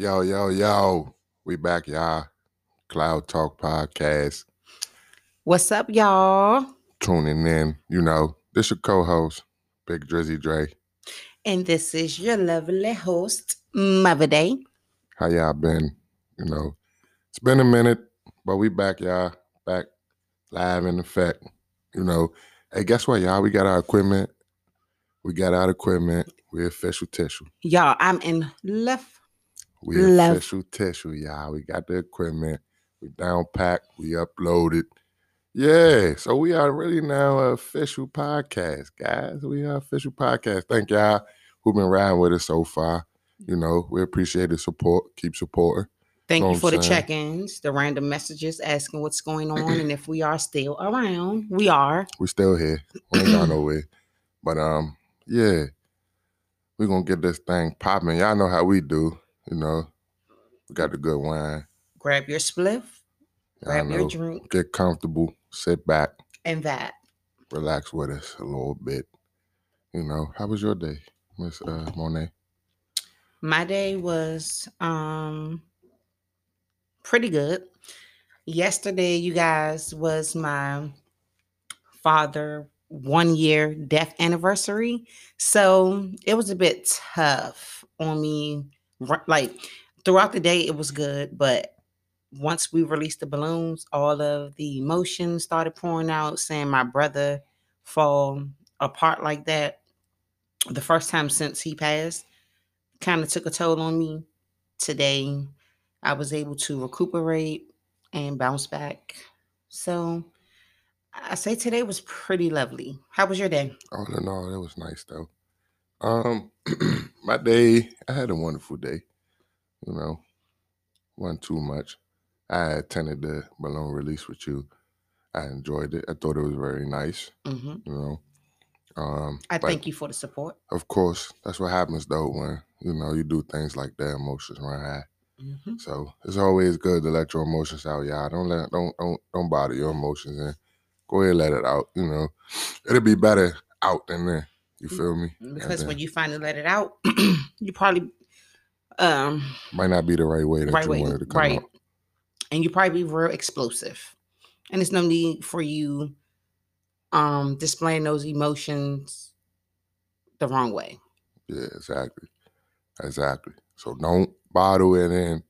Yo, yo, yo. We back, y'all. Cloud Talk Podcast. What's up, y'all? Tuning in. You know, this your co-host, Big Drizzy Dre. And this is your lovely host, Mother Day. How y'all been? You know, it's been a minute, but we back, y'all. Back live in effect. You know, hey, guess what, y'all? We got our equipment. We got our equipment. We official tissue. Y'all, I'm in love. We Love. official tissue, y'all. We got the equipment. We down packed. We uploaded. Yeah. So we are really now a official podcast, guys. We are official podcast. Thank y'all who've been riding with us so far. You know, we appreciate the support. Keep supporting. Thank Know you for the saying? check-ins, the random messages asking what's going on, and if we are still around. We are. We're still here. We ain't gone nowhere. But um, yeah. we're gonna get this thing popping. Y'all know how we do, you know. We got the good wine. Grab your spliff, grab your drink, Get comfortable, sit back, and that. relax with us a little bit. You know, how was your day, Miss uh, Monet? My day was um pretty good. Yesterday, you guys, was my father one year death anniversary. So it was a bit tough on me. Like throughout the day, it was good, but once we released the balloons, all of the emotions started pouring out, saying my brother fall apart like that. The first time since he passed kind of took a toll on me. Today, I was able to recuperate and bounce back. So I say today was pretty lovely. How was your day? All in all, it was nice though. Um, my day, I had a wonderful day. You know, wasn't too much. I attended the balloon release with you. I enjoyed it. I thought it was very nice. hmm You know, um, I thank you for the support. of course, that's what happens though when you know you do things like that. Emotions run high. hmm So it's always good to let your emotions out, y'all. Don't let don't don't don't bother your emotions and go ahead and let it out. You know, it'll be better out than in. You feel me? Because when you finally let it out, you probably um might not be the right way that right you way, wanted to come right, out. and you probably be real explosive, and there's no need for you um displaying those emotions the wrong way. Yeah, exactly, exactly. So don't bottle it in.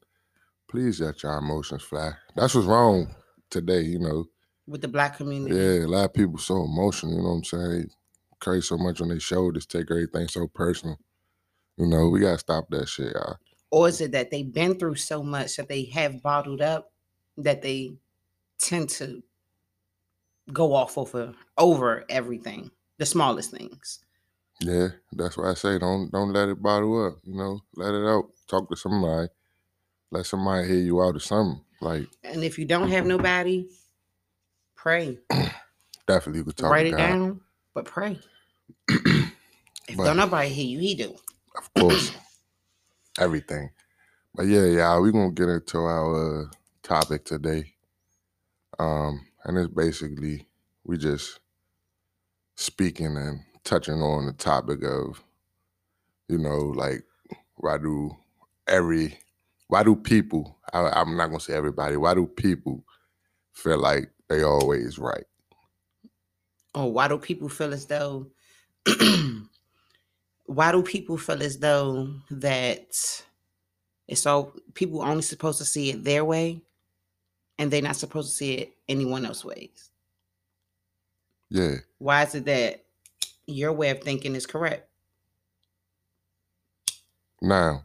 Please let your emotions fly. That's what's wrong today. You know, with the black community. yeah, a lot of people so emotional. You know what I'm saying? Carry so much on their shoulders, take everything so personal. You know, we gotta stop that shit, y'all. Or is it that they've been through so much that they have bottled up that they tend to go off over over everything, the smallest things. Yeah, that's why I say don't don't let it bottle up. You know, let it out. Talk to somebody. Let somebody hear you out or something. Like And if you don't have nobody, pray. definitely you could talk Write it God. down, but pray. If But- don't nobody hear you, he do. Of course. Everything. But yeah, y'all, we're gonna get into our uh, topic today. Um, and it's basically we just speaking and touching on the topic of, you know, like why do every why do people I, I'm not gonna say everybody, why do people feel like they always right? Or why do people feel as though why do people feel as though that it's all people only supposed to see it their way and they're not supposed to see it anyone else's ways? Yeah. Why is it that your way of thinking is correct? Now,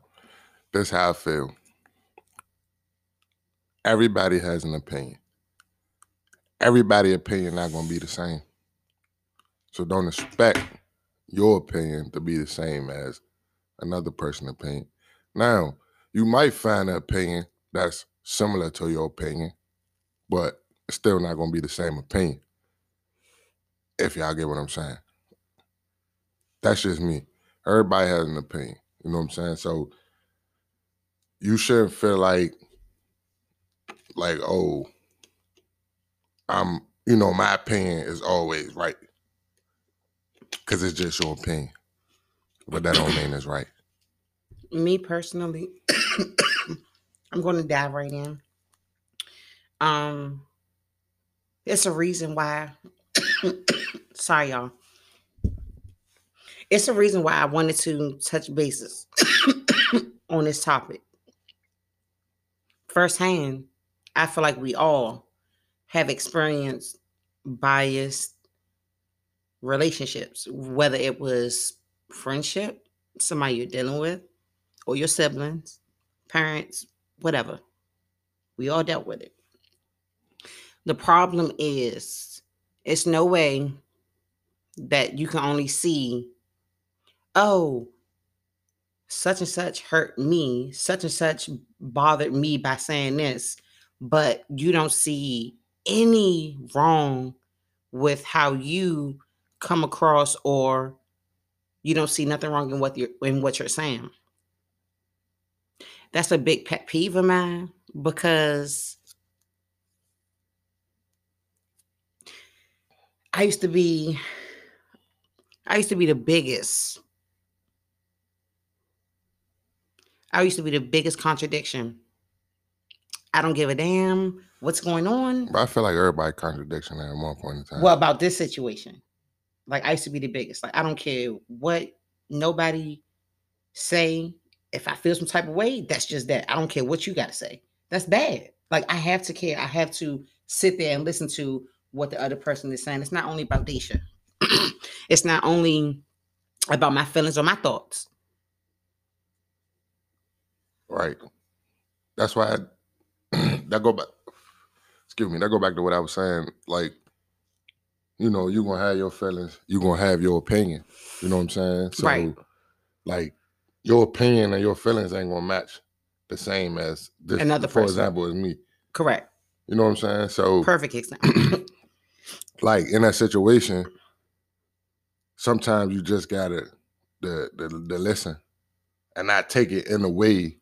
that's how I feel. Everybody has an opinion. Everybody' opinion not gonna be the same. So don't expect your opinion to be the same as another person's opinion. Now, you might find an opinion that's similar to your opinion, but it's still not gonna be the same opinion. If y'all get what I'm saying. That's just me. Everybody has an opinion. You know what I'm saying? So you shouldn't feel like like, oh, I'm, you know, my opinion is always right. Cause it's just your opinion. But that don't mean it's right. me personally, I'm going to dive right in. Um, it's a reason why. sorry, y'all. It's a reason why I wanted to touch bases on this topic. Firsthand, I feel like we all have experienced biased relationships, whether it was friendship, somebody you're dealing with, or your siblings, parents, whatever. We all dealt with it. The problem is, it's no way that you can only see, oh, such and such hurt me, such and such bothered me by saying this, but you don't see any wrong with how you come across or you don't see nothing wrong in what you're in what you're saying. That's a big pet peeve of mine because I used to be I used to be the biggest I used to be the biggest contradiction. I don't give a damn what's going on. But I feel like everybody contradiction at one point in time. Well, about this situation, like I used to be the biggest. Like I don't care what nobody say. If I feel some type of way, that's just that. I don't care what you got to say. That's bad. Like I have to care. I have to sit there and listen to what the other person is saying. It's not only about Daisha. it's not only about my feelings or my thoughts. Right. That's why I, that go back. Excuse me. That go back to what I was saying. Like, you know, you're gonna have your feelings. you're gonna have your opinion. You know what I'm saying? So, Right. like, your opinion and your feelings ain't gonna match the same as this. Another for person. example, as me. Correct. You know what I'm saying? So, Perfect example. like in that situation, sometimes you just gotta the the, the listen and not take it in a way,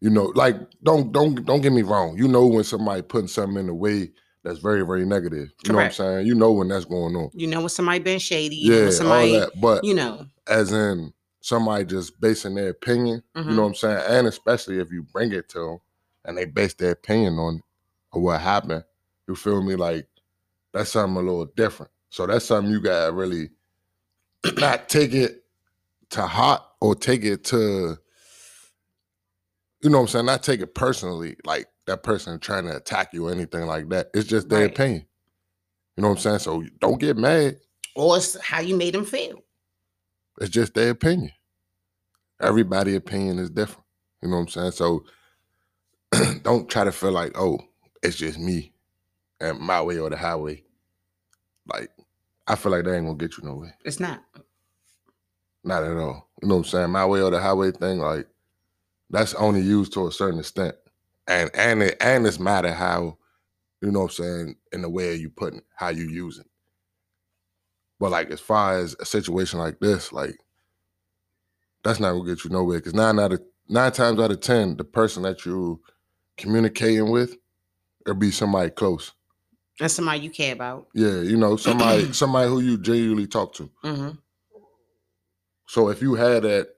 you know, like don't don't don't get me wrong. You know when somebody putting something in the way that's very, very negative. You know what I'm saying? You know when that's going on. you know when somebody been shady. You Yeah, somebody, all that. But you know. as in somebody just basing their opinion, you Mhm. know what I'm saying? And especially if you bring it to them and they base their opinion on or what happened, you feel me? Like that's something a little different. So that's something you gotta really not take it to heart or take it to, you know what I'm saying? Not take it personally, like that person trying to attack you or anything like that. It's just their Right. opinion. You know what I'm saying? So don't get mad. Or it's how you made them feel. It's just their opinion. Everybody' opinion is different. You know what I'm saying? So don't try to feel like, oh, it's just me and my way or the highway. Like, I feel like that ain't gonna get you nowhere. It's not. Not at all. You know what I'm saying? My way or the highway thing, like, that's only used to a certain extent. And and it and it's matter how, you know what I'm saying, in the way you putting it, how you use it. But like as far as a situation like this, like that's not gonna get you nowhere. Cause nine out of nine times out of ten, the person that you communicating with, it'll be somebody close. That's somebody you care about. Yeah, you know, somebody somebody who you genuinely talk to. hmm So if you had that,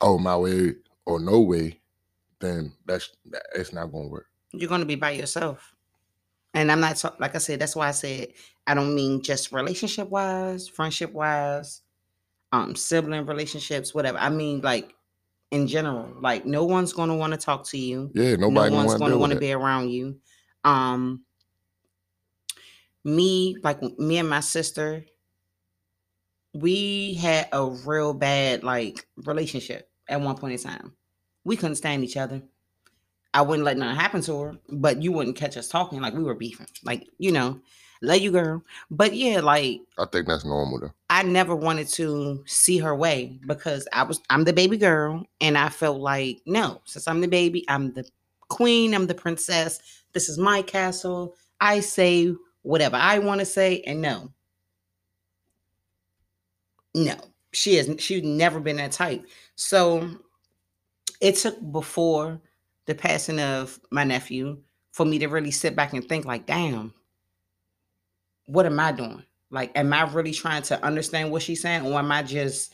oh my way or no way, then that's that, it's not gonna work. You're going to be by yourself. And I'm not, like I said, that's why I said I don't mean just relationship wise, friendship wise, um, sibling relationships, whatever. I mean, like in general, like no one's going to want to talk to you. Yeah, nobody no one's going to to want to be around you. Um, me, like me and my sister, we had a real bad like relationship at one point in time. We couldn't stand each other. I wouldn't let nothing happen to her, but you wouldn't catch us talking like we were beefing. Like, you know, love you, girl. But yeah, like I think that's normal though. I never wanted to see her way because I was I'm the baby girl and I felt like no, since I'm the baby, I'm the queen, I'm the princess. This is my castle. I say whatever I want to say and no. No. She has she's never been that type. So it took before the passing of my nephew for me to really sit back and think like, damn, what am I doing? Like, am I really trying to understand what she's saying, or am I just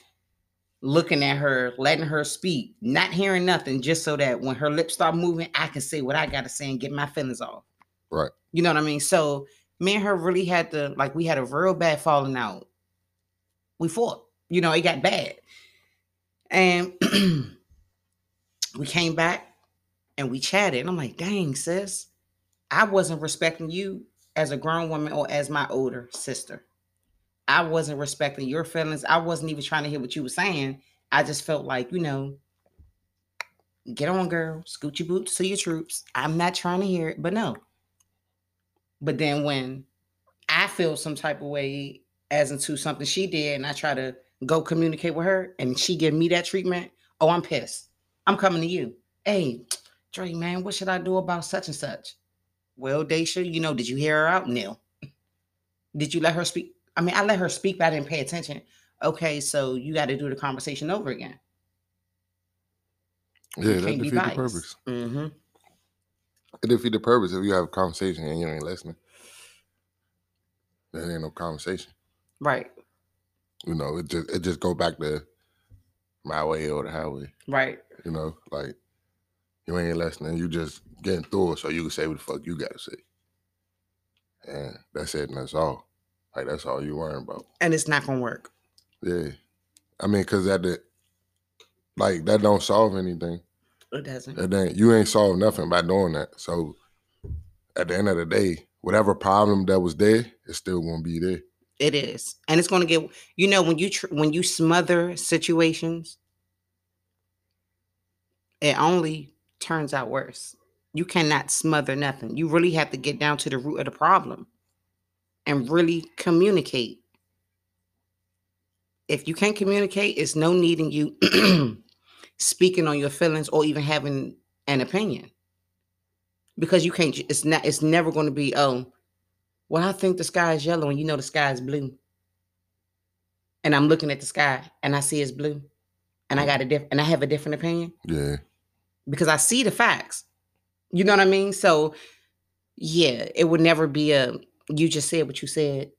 looking at her, letting her speak, not hearing nothing, just so that when her lips start moving, I can say what I gotta say and get my feelings off. Right. You know what I mean? So me and her really had to like we had a real bad falling out. We fought. You know, it got bad. And we came back and we chatted. And I'm like, dang, sis, I wasn't respecting you as a grown woman or as my older sister. I wasn't respecting your feelings. I wasn't even trying to hear what you were saying. I just felt like, you know, get on, girl, scoot your boots to your troops. I'm not trying to hear it, but no. But then when I feel some type of way as into something she did, and I try to go communicate with her, and she give me that treatment, oh, I'm pissed. I'm coming to you. Hey, Dre, man, what should I do about such and such? Well, Daisha, you know, did you hear her out? No. Did you let her speak? I mean, I let her speak, but I didn't pay attention. Okay, so you got to do the conversation over again. Yeah, that defeat the purpose. Mm-hmm. It defeat the purpose if you have a conversation and you ain't listening. There ain't no conversation. Right. You know, it just it just go back to my way or the highway. Right. You know, like you ain't listening. You just getting through it so you can say what the fuck you gotta say. And that's it and that's all. Like that's all you worrying about. And it's not gonna work. Yeah. I mean, cause that the like that don't solve anything. It doesn't. Ain't you ain't solved nothing by doing that. So at the end of the day, whatever problem that was there, it's still gonna be there. It is, and it's gonna get. You know, when you tr- when you smother situations, it only turns out worse. You cannot smother nothing. You really have to get down to the root of the problem and really communicate. If you can't communicate, it's no need in you speaking on your feelings or even having an opinion. Because you can't, it's not, it's never going to be, oh, well, I think the sky is yellow and you know the sky is blue. And I'm looking at the sky and I see it's blue. And I mm. got a different and I have a different opinion. Yeah. Because I see the facts. You know what I mean? So yeah, it would never be a you just said what you said,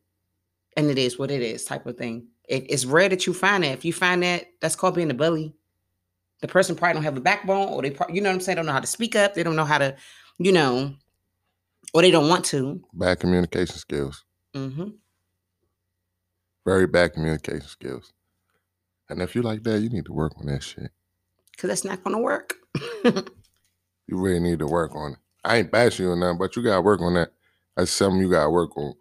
and it is what it is type of thing. It, it's rare that you find that. If you find that, that's called being a bully. The person probably don't have a backbone, or they, you know what I'm saying, don't know how to speak up. They don't know how to, you know, or they don't want to. Bad communication skills. Mm-hmm. Very bad communication skills. And if you like that, you need to work on that shit. Cause that's not gonna work. you really need to work on it. I ain't bashing you or nothing, but you gotta work on that. That's something you gotta work on.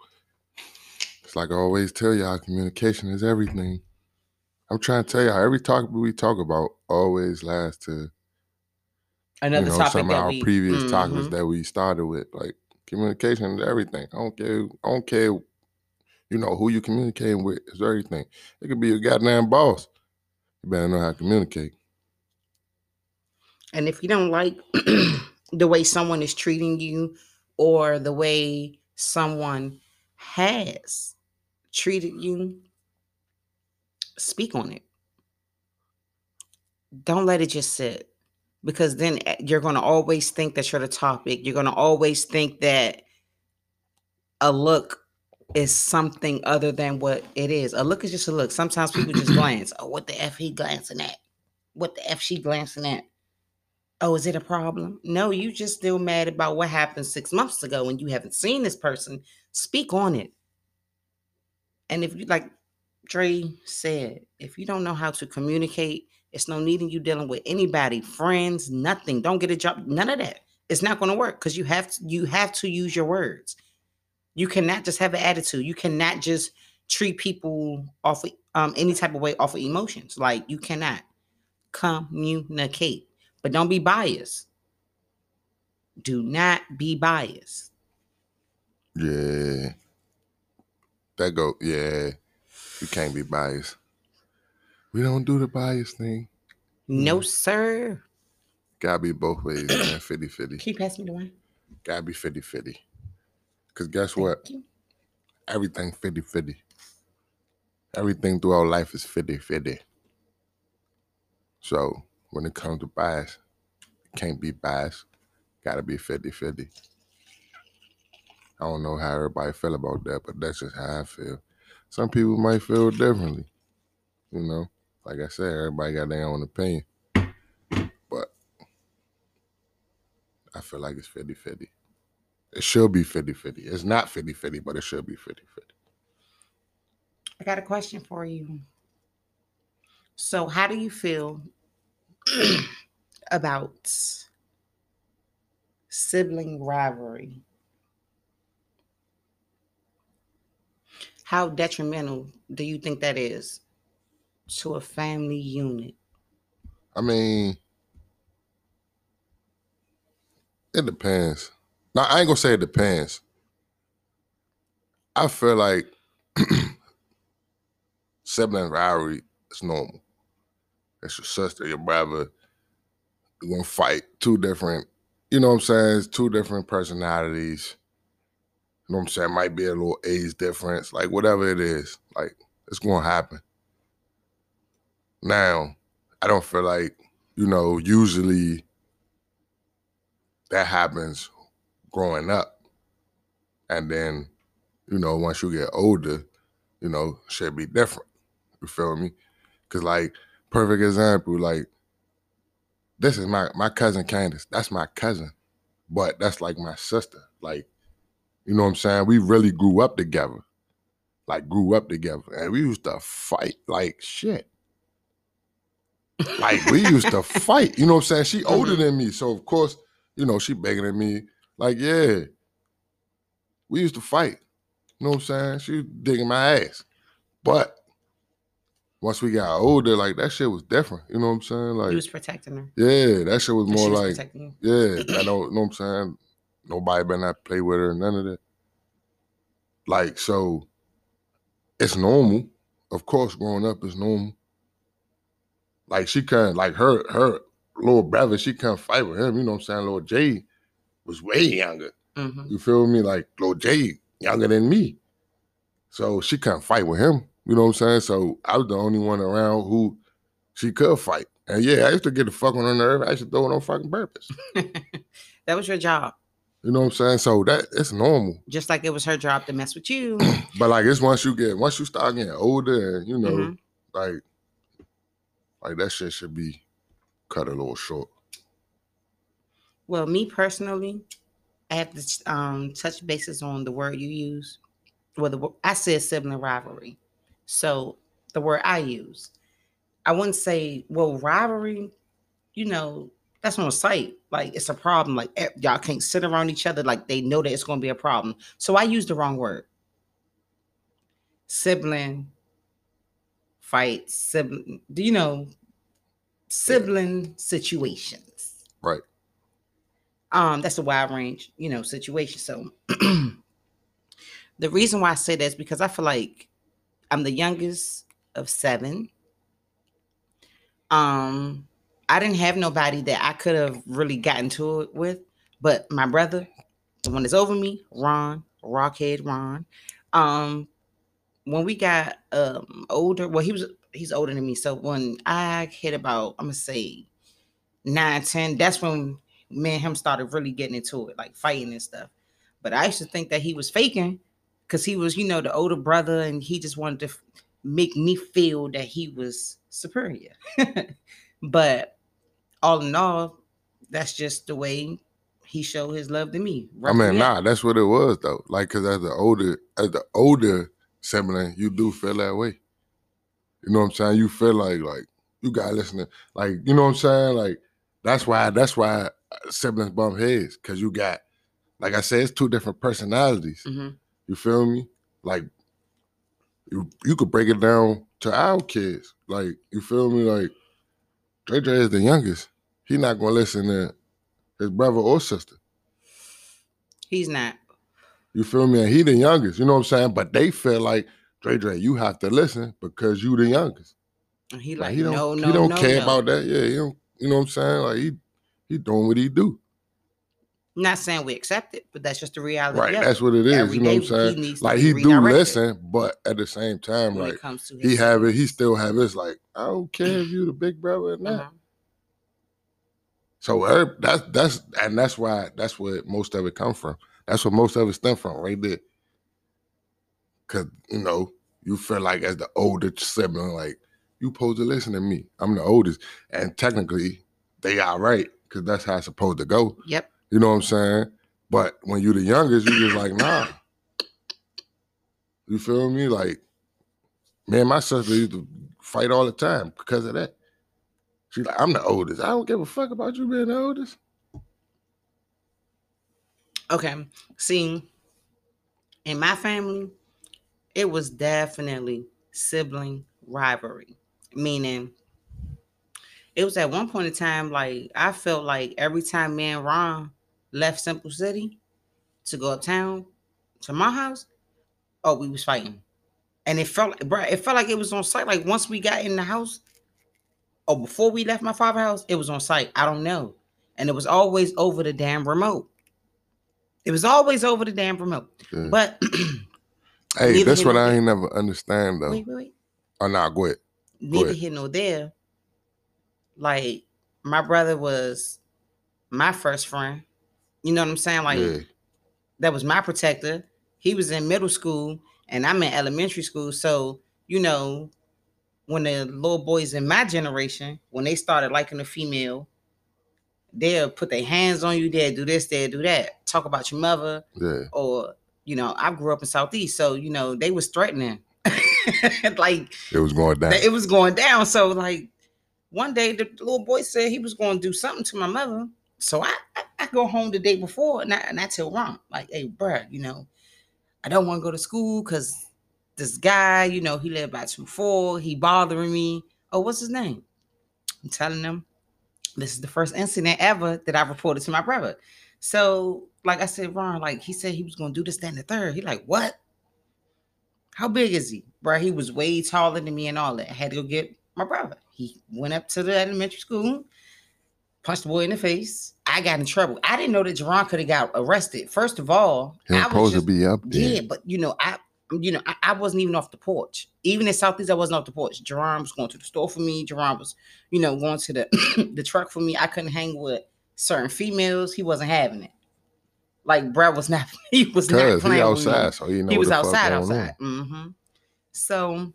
It's like I always tell y'all, communication is everything. I'm trying to tell y'all, every talk we talk about always lasts to another you know, topic some of our we, previous mm-hmm. topics that we started with. Like communication is everything. I don't care. I don't care. You know who you communicating with is everything. It could be your goddamn boss. You better know how to communicate. And if you don't like the way someone is treating you or the way someone has treated you, speak on it. Don't let it just sit because then eh, you're going to always think that you're the topic. You're going to always think that a look is something other than what it is. A look is just a look. Sometimes people just glance. Oh, what the F he glancing at? What the F she glancing at? Oh, is it a problem? No, you just still mad about what happened six months ago and you haven't seen this person. Speak on it. And if you like Dre said, if you don't know how to communicate, it's no need in you dealing with anybody, friends, nothing. Don't get a job, none of that. It's not going to work because you have to, you have to use your words. You cannot just have an attitude. You cannot just treat people off of, um, any type of way off of emotions. Like you cannot communicate. But don't be biased. Do not be biased. Yeah. That go, yeah. You can't be biased. We don't do the bias thing. No, mm. sir. Gotta be both ways, man. 50 50. Can you pass me the wine? Gotta be 50 50. Because guess Thank what? You. Everything 50 50. Everything throughout life is 50 50. So when it comes to bias, it can't be biased. Gotta be 50 50. I don't know how everybody feel about that, but that's just how I feel. Some people might feel differently, you know. Like I said, everybody got their own opinion. But I feel like it's 50-50. It should be 50-50. It's not 50-50, but it should be 50-50. I got a question for you. So, how do you feel about sibling rivalry? How detrimental do you think that is to a family unit? I mean, it depends. Now, I ain't gonna say it depends. I feel like sibling rivalry is normal. It's your sister, your brother. You're gonna fight two different, you know what I'm saying? It's two different personalities. You know what I'm saying? Might be a little age difference, like whatever it is, like it's gonna happen. Now, I don't feel like, you know, usually that happens growing up. And then, you know, once you get older, you know, should be different. You feel me? Cause like, perfect example, like, this is my my cousin Candace. That's my cousin. But that's like my sister. Like, you know what I'm saying? We really grew up together. Like grew up together. And we used to fight like shit. Like we used to fight. You know what I'm saying? She older than me. So of course, you know, she bigger than me. Like, yeah. We used to fight. You know what I'm saying? She digging my ass. But once we got older, like that shit was different. You know what I'm saying? Like, was protecting her. yeah, that shit was more was like, protecting yeah, I don't know what I'm saying. Nobody better not play with her, none of that. Like, so it's normal. Of course, growing up is normal. Like she couldn't, like her her little brother, she couldn't fight with him. You know what I'm saying? Little Jay was way younger. Mhm. You feel me? Like little Jay younger than me. So she couldn't fight with him. You know what I'm saying? So I was the only one around who she could fight. And yeah, I used to get the fuck on her nerve. I used to throw it on fucking purpose. that was your job. You know what I'm saying? So that it's normal. Just like it was her job to mess with you. But like it's once you get once you start getting older and you know, Mhm. like like that shit should be cut a little short. Well, me personally, I have to um, touch bases on the word you use. Well, the, I said sibling rivalry. So the word I use, I wouldn't say, well, rivalry, you know, that's on site. Like it's a problem. Like eh, y'all can't sit around each other. Like they know that it's going to be a problem. So I used the wrong word. Sibling fight, sibling, do you know, sibling situations. Right. um that's a wide range you know situation. So the reason why i say that is because i feel like i'm the youngest of seven. Um i didn't have nobody that i could have really gotten to it with but my brother the one that's over me ron rockhead ron um when we got um older well he was he's older than me so when i hit about i'm gonna say nine, 10, that's when me and him started really getting into it, like fighting and stuff. But I used to think that he was faking because he was, you know, the older brother and he just wanted to f- make me feel that he was superior. but all in all, that's just the way he showed his love to me. I mean, nah, that's what it was though. Like, cause as the older, as the older sibling, you do feel that way. You know what I'm saying? You feel like, like you gotta listen to, like, you know what I'm saying? Like, that's why, that's why siblings bump heads, cause you got, like I said, it's two different personalities. Mhm. You feel me? Like, you you could break it down to our kids. Like, you feel me? Like, Dre Dre is the youngest. He's not gonna listen to his brother or sister. He's not. You feel me? And he the youngest, you know what I'm saying? But they feel like Dre Dre, you have to listen because you the youngest. And He Like, like, he don't no, no, he don't no, care no. about that. Yeah, he don't, you know what I'm saying? Like he he doing what he do. Not saying we accept it, but that's just the reality. Right. That's what it is. Every you know what I'm saying? he like he do listen, but at the same time, when like it he have it, he still have his like, I don't care if you the big brother or not. Uh-huh. So er, that's that's and that's why that's where most of it come from. That's where most of it stem from, right there. Cause you know you feel like as the older sibling, like You supposed to listen to me. I'm the oldest, and technically, they are right because that's how it's supposed to go. Yep. You know what I'm saying? But when you're the youngest, you just like nah. You feel me? Like, man, my sister used to fight all the time because of that. She's like, I'm the oldest. I don't give a fuck about you being the oldest. Okay. See, in my family, it was definitely sibling rivalry. Meaning, it was at one point in time, like I felt like every time me and Ron left Simple City to go uptown to my house, oh, we was fighting. And it felt bro, it felt like it was on site. Like once we got in the house, or before we left my father's house, it was on site. I don't know. And it was always over the damn remote. It was always over the damn remote. Yeah. But Hey, that's what I there. ain't never understand though. wait, wait, wait. Oh nah, go ahead. neither ahead. here nor there. Like my brother was my first friend. You know what I'm saying? Like yeah. that was my protector. He was in middle school and I'm in elementary school. So, you know, when the little boys in my generation, when they started liking a female, they'll put their hands on you, they'll do this, they'll do that. Talk about your mother, Yeah. or you know, I grew up in Southeast, so you know, they was threatening. like It was going down. it was going down. So like one day the little boy said he was going to do something to my mother. So I, I, I go home the day before and I, and I tell Ron, like, hey, bruh, you know, I don't want to go to school because this guy, you know, he lived by 2-4. He bothering me. Oh, what's his name? I'm telling them this is the first incident ever that I reported to my brother. So, like I said, Ron, like he said he was gonna do this, that, and the third. He like, what? How big is he? Bro, he was way taller than me and all that. I had to go get my brother. He went up to the elementary school, punched the boy in the face. I got in trouble. I didn't know that Jerron could have got arrested. First of all, He I was was supposed just to be up there. yeah, but you know, I you know, I, I wasn't even off the porch. Even in Southeast, I wasn't off the porch. Jerron was going to the store for me. Jerron was, you know, going to the the truck for me. I couldn't hang with certain females. He wasn't having it. Like Brad was not. He was not playing he with me outside, so he know he was outside outside hmm so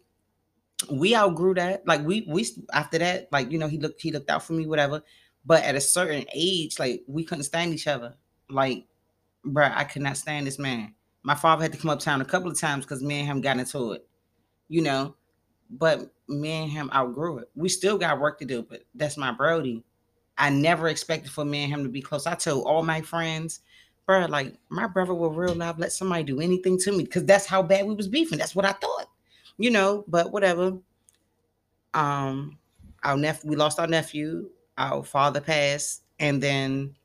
we outgrew that like we we after that like you know he looked he looked out for me whatever but at a certain age like we couldn't stand each other like bruh, i could not stand this man my father had to come uptown a couple of times because me and him got into it you know but me and him outgrew it we still got work to do but that's my brody i never expected for me and him to be close i told all my friends bro, like my brother will real life let somebody do anything to me because that's how bad we was beefing. That's what I thought, you know. But whatever. Um, our nephew, we lost our nephew. Our father passed, and then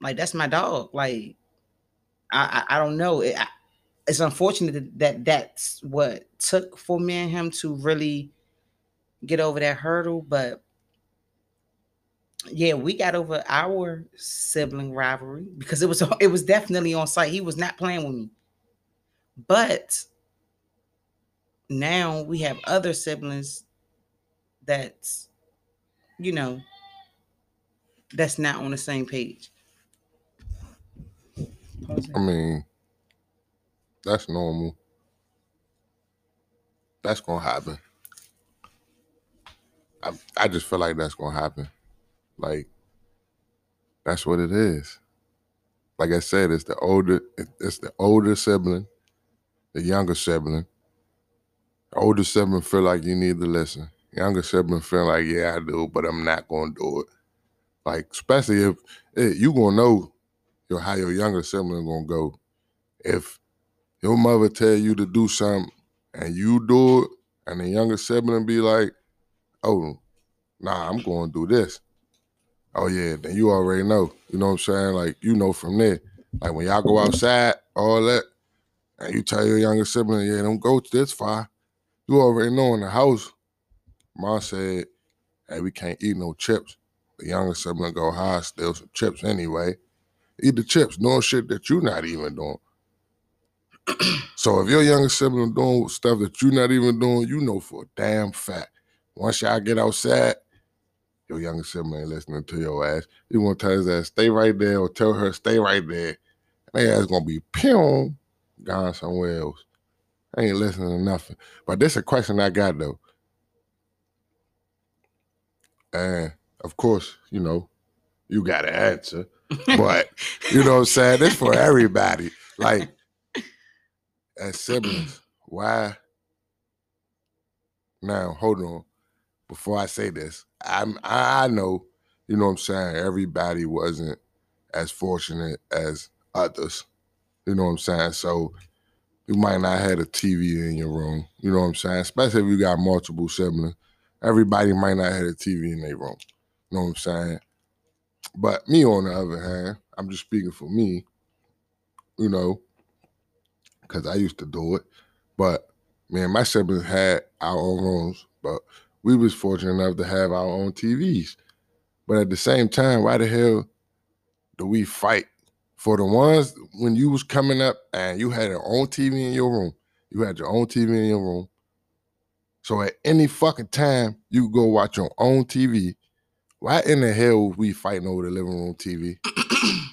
like that's my dog. Like I, I, I don't know. It, I, it's unfortunate that, that that's what took for me and him to really get over that hurdle, but yeah, we got over our sibling rivalry because it was it was definitely on site. He was not playing with me. But now we have other siblings that's you know that's not on the same page. I mean, that's normal. That's gonna happen. I I just feel like that's gonna happen. Like that's what it is. Like I said, it's the older it's the older sibling, the younger sibling. The older sibling feel like you need to listen. Younger sibling feel like yeah I do, but I'm not gonna do it. Like especially if eh, you gonna know your how your younger sibling gonna go if your mother tell you to do something and you do it, and the younger sibling be like, "Oh, nah, I'm going to do this." Oh yeah, then you already know. You know what I'm saying? Like you know from there. Like when y'all go outside, all that, and you tell your younger sibling, "Yeah, don't go this far." You already know in the house. Mom said, "Hey, we can't eat no chips." The younger sibling go, "Hi, steal some chips anyway." Eat the chips, doing shit that you're not even doing. So if your younger sibling doing stuff that you're not even doing, you know for a damn fact. Once y'all get outside, your younger sibling ain't listening to your ass. You want to tell his ass stay right there or tell her stay right there. They ass gonna be pew gone somewhere else. I ain't listening to nothing. But this a question I got though. And of course, you know, you got to answer. But you know what I'm saying? It's for everybody. Like as siblings, why now hold on. Before I say this, I'm I know, you know what I'm saying, everybody wasn't as fortunate as others. You know what I'm saying? So you might not have a TV in your room. You know what I'm saying? Especially if you got multiple siblings. Everybody might not have a TV in their room. You know what I'm saying? But me, on the other hand, I'm just speaking for me, you know, because I used to do it. But man, my siblings had our own rooms, but we was fortunate enough to have our own TVs. But at the same time, why the hell do we fight for the ones when you was coming up and you had your own TV in your room? You had your own TV in your room. So at any fucking time you go watch your own TV. Why in the hell we fighting over the living room TV?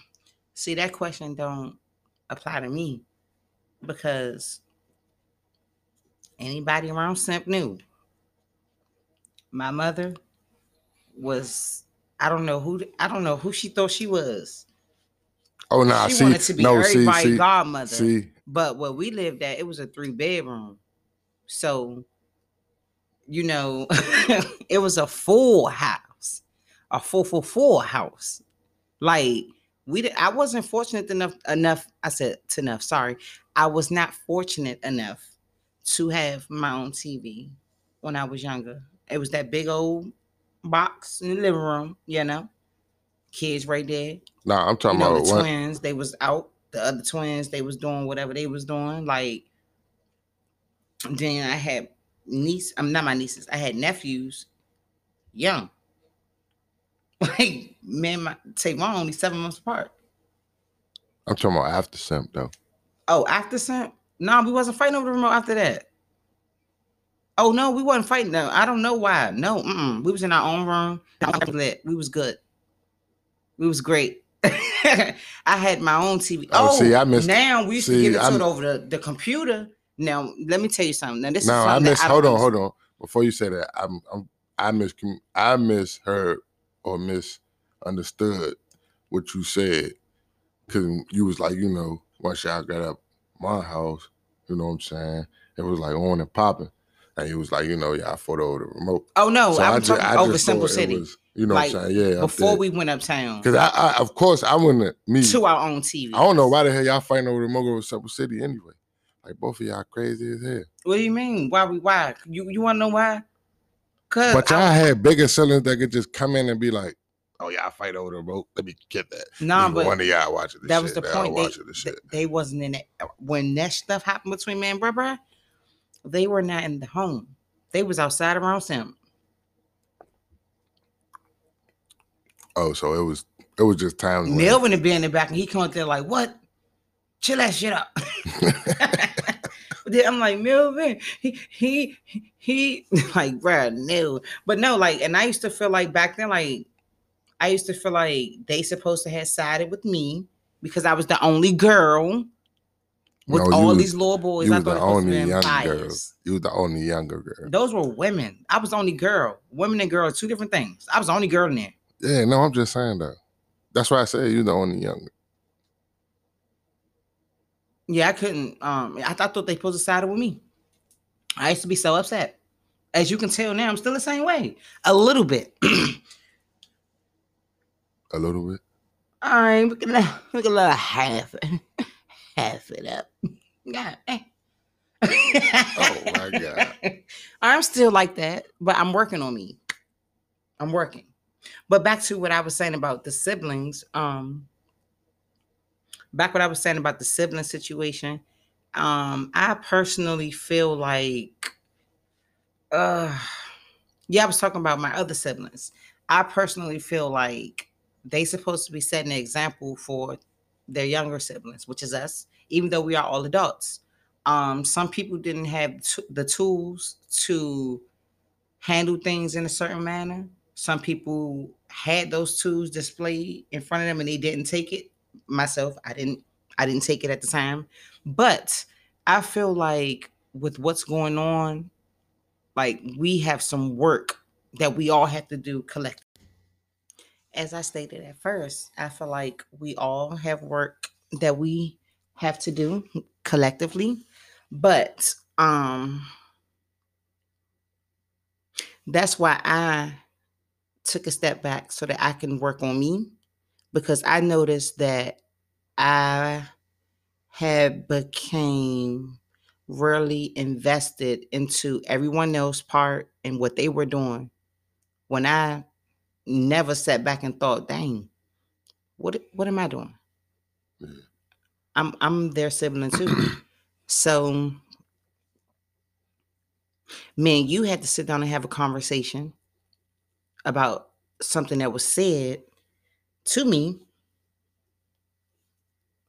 See, that question don't apply to me because anybody around Simp knew. My mother was I don't know who I don't know who she thought she was. Oh nah, she see, wanted to be no, everybody's see, godmother. see, But where we lived at, it was a three bedroom. So, you know, it was a full house, a full, full, full house. Like we, I wasn't fortunate enough. Enough, I said to enough. Sorry, I was not fortunate enough to have my own TV when I was younger. It was that big old box in the living room. You know, kids right there nah, I'm you talking know, about the twins, they was out. The other twins, they was doing whatever they was doing. Like then I had niece, I'm not my nieces. I had nephews, young. Like me and my take my only seven months apart. I'm talking about after simp though. Oh, after Simp? No, we wasn't fighting over the remote after that. Oh no, we wasn't fighting. No, I don't know why. No, mm-mm. we was in our own room. We was good. We was great. I had my own TV. Oh, Oh, see, oh, I missed- Now we used see, to give it it over the, the computer. Now let me tell you something. Now this No, is I something miss. that Hold on, hold on. Before you say that, I'm, I'm, I miss, I misheard or misunderstood what you said because you was like, you know, once y'all got up my house, you know what I'm saying? It was like on and popping, and he was like, you know, y'all fought over the remote. Oh no, So I'm ju- talking over Simple City. was, you know Like, what I'm saying? Yeah. Before we went uptown because I, I, of course, I wouldn't. Me, to our own TV. I don't know why the hell y'all fighting over the remote over Simple City anyway. Like both of y'all crazy as hell. What do you mean? Why we why? You you wanna know why? Cause But y'all had bigger sellers that could just come in and be like, "Oh, y'all fight over the remote. Let me get that." Nah, but one of y'all watching this that shit. was the They point. They, shit. they wasn't in it when that stuff happened between me and bruh, bruh, They were not in the home. They was outside around Sim. Oh, so it was it was just when Melvin would be in the back and he come up there like, "What? Chill that shit up." I'm like Melvin, he he he like bruh, no, but no, like, and I used to feel like back then, like I used to feel like they supposed to have sided with me because I was the only girl with No, all was- these little boys. you I was the it was supposed to only be young girl. You was the only younger girl. Those were women. I was the only girl. Women and girls, two different things. I was the only girl in there. Yeah, no, I'm just saying that. That's why I said you're the only younger. Yeah, I couldn't. Um, I, th- I thought they supposed to side with me. I used to be so upset. As you can tell now, I'm still the same way. A little bit. A little bit. All right, we can let, we can let half it, half it up. Eh. Oh, my God. I'm still like that, but I'm working on me. I'm working. But back to what I was saying about the siblings. Um, back what I was saying about the sibling situation. Um, I personally feel like, uh, yeah, I was talking about my other siblings. I personally feel like they supposed to be setting an example for their younger siblings, which is us, even though we are all adults. Um, some people didn't have t- the tools to handle things in a certain manner. Some people had those tools displayed in front of them and they didn't take it. Myself, I didn't. I didn't take it at the time, but I feel like with what's going on, like we have some work that we all have to do collectively. As I stated at first, I feel like we all have work that we have to do collectively, but um that's why I took a step back so that I can work on me because I noticed that I had became really invested into everyone else's part and what they were doing when I never sat back and thought, dang, what what am I doing? Mm-hmm. I'm I'm their sibling too. so man, you had to sit down and have a conversation about something that was said to me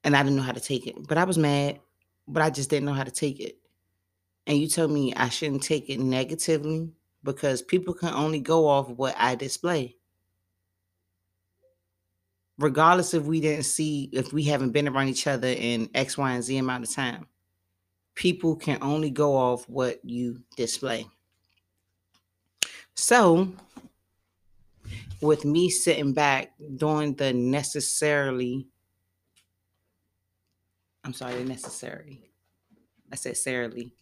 and I didn't know how to take it. But I was mad but I just didn't know how to take it. And you told me I shouldn't take it negatively because people can only go off what I display. Regardless if we didn't see, if we haven't been around each other in X, Y, and Z amount of time, people can only go off what you display. So, with me sitting back doing the necessarily I'm sorry, the necessary. I said necessarily,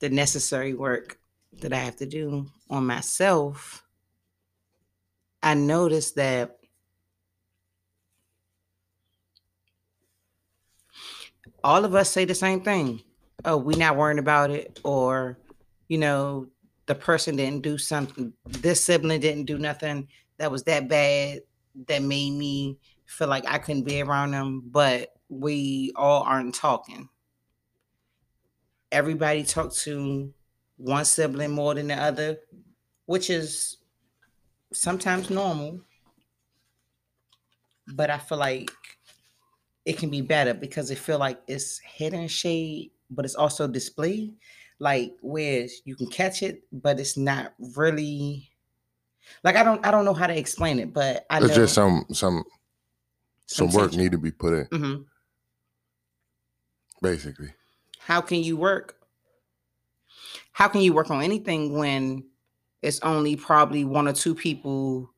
the necessary work that I have to do on myself. I noticed that all of us say the same thing. Oh, we're not worrying about it, or you know, the person didn't do something. This sibling didn't do nothing that was that bad that made me feel like I couldn't be around them. But we all aren't talking. Everybody talk to one sibling more than the other, which is sometimes normal. But I feel like it can be better because it feel like it's hidden shade, but it's also display. Like where you can catch it, but it's not really like I don't I don't know how to explain it, but I it's just some some some, some work need to be put in. Mm-hmm basically. How can you work? How can you work on anything when it's only probably one or two people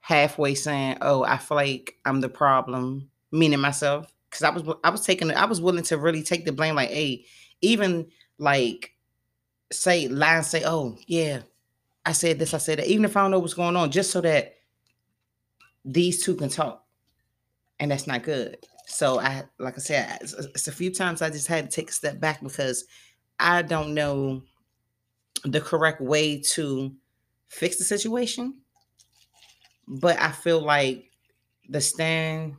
halfway saying, "Oh, I feel like I'm the problem," meaning myself, because I was I was taking I was willing to really take the blame. Like, hey, even like say lie and say, "Oh, yeah, I said this, I said that," even if I don't know what's going on, just so that these two can talk, and that's not good. So I, like I said, it's, it's a few times I just had to take a step back because I don't know the correct way to fix the situation. But I feel like the stand,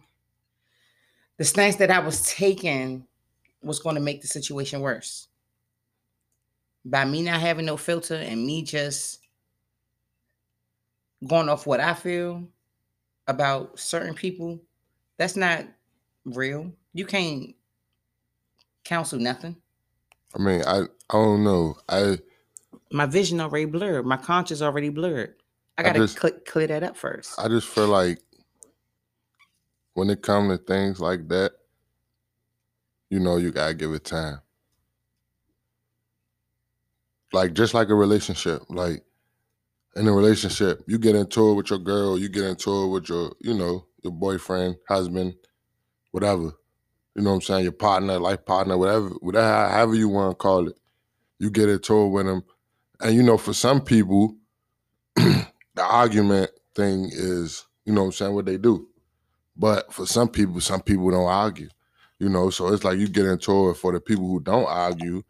the stance that I was taking was going to make the situation worse. By me not having no filter and me just going off what I feel about certain people, that's not real. You can't counsel nothing. I mean, I I don't know. I my vision already blurred. My conscience already blurred. I gotta I just, cl- clear that up first. I just feel like when it comes to things like that, you know, you gotta give it time. Like just like a relationship, like in a relationship, you get into it with your girl, you get into it with your, you know, your boyfriend, husband, whatever. You know what I'm saying? Your partner, life partner, whatever, whatever, however you want to call it. You get into it with them. And you know, for some people, the argument thing is, you know what I'm saying, what they do. But for some people, some people don't argue. You know, so it's like you get into it for the people who don't argue,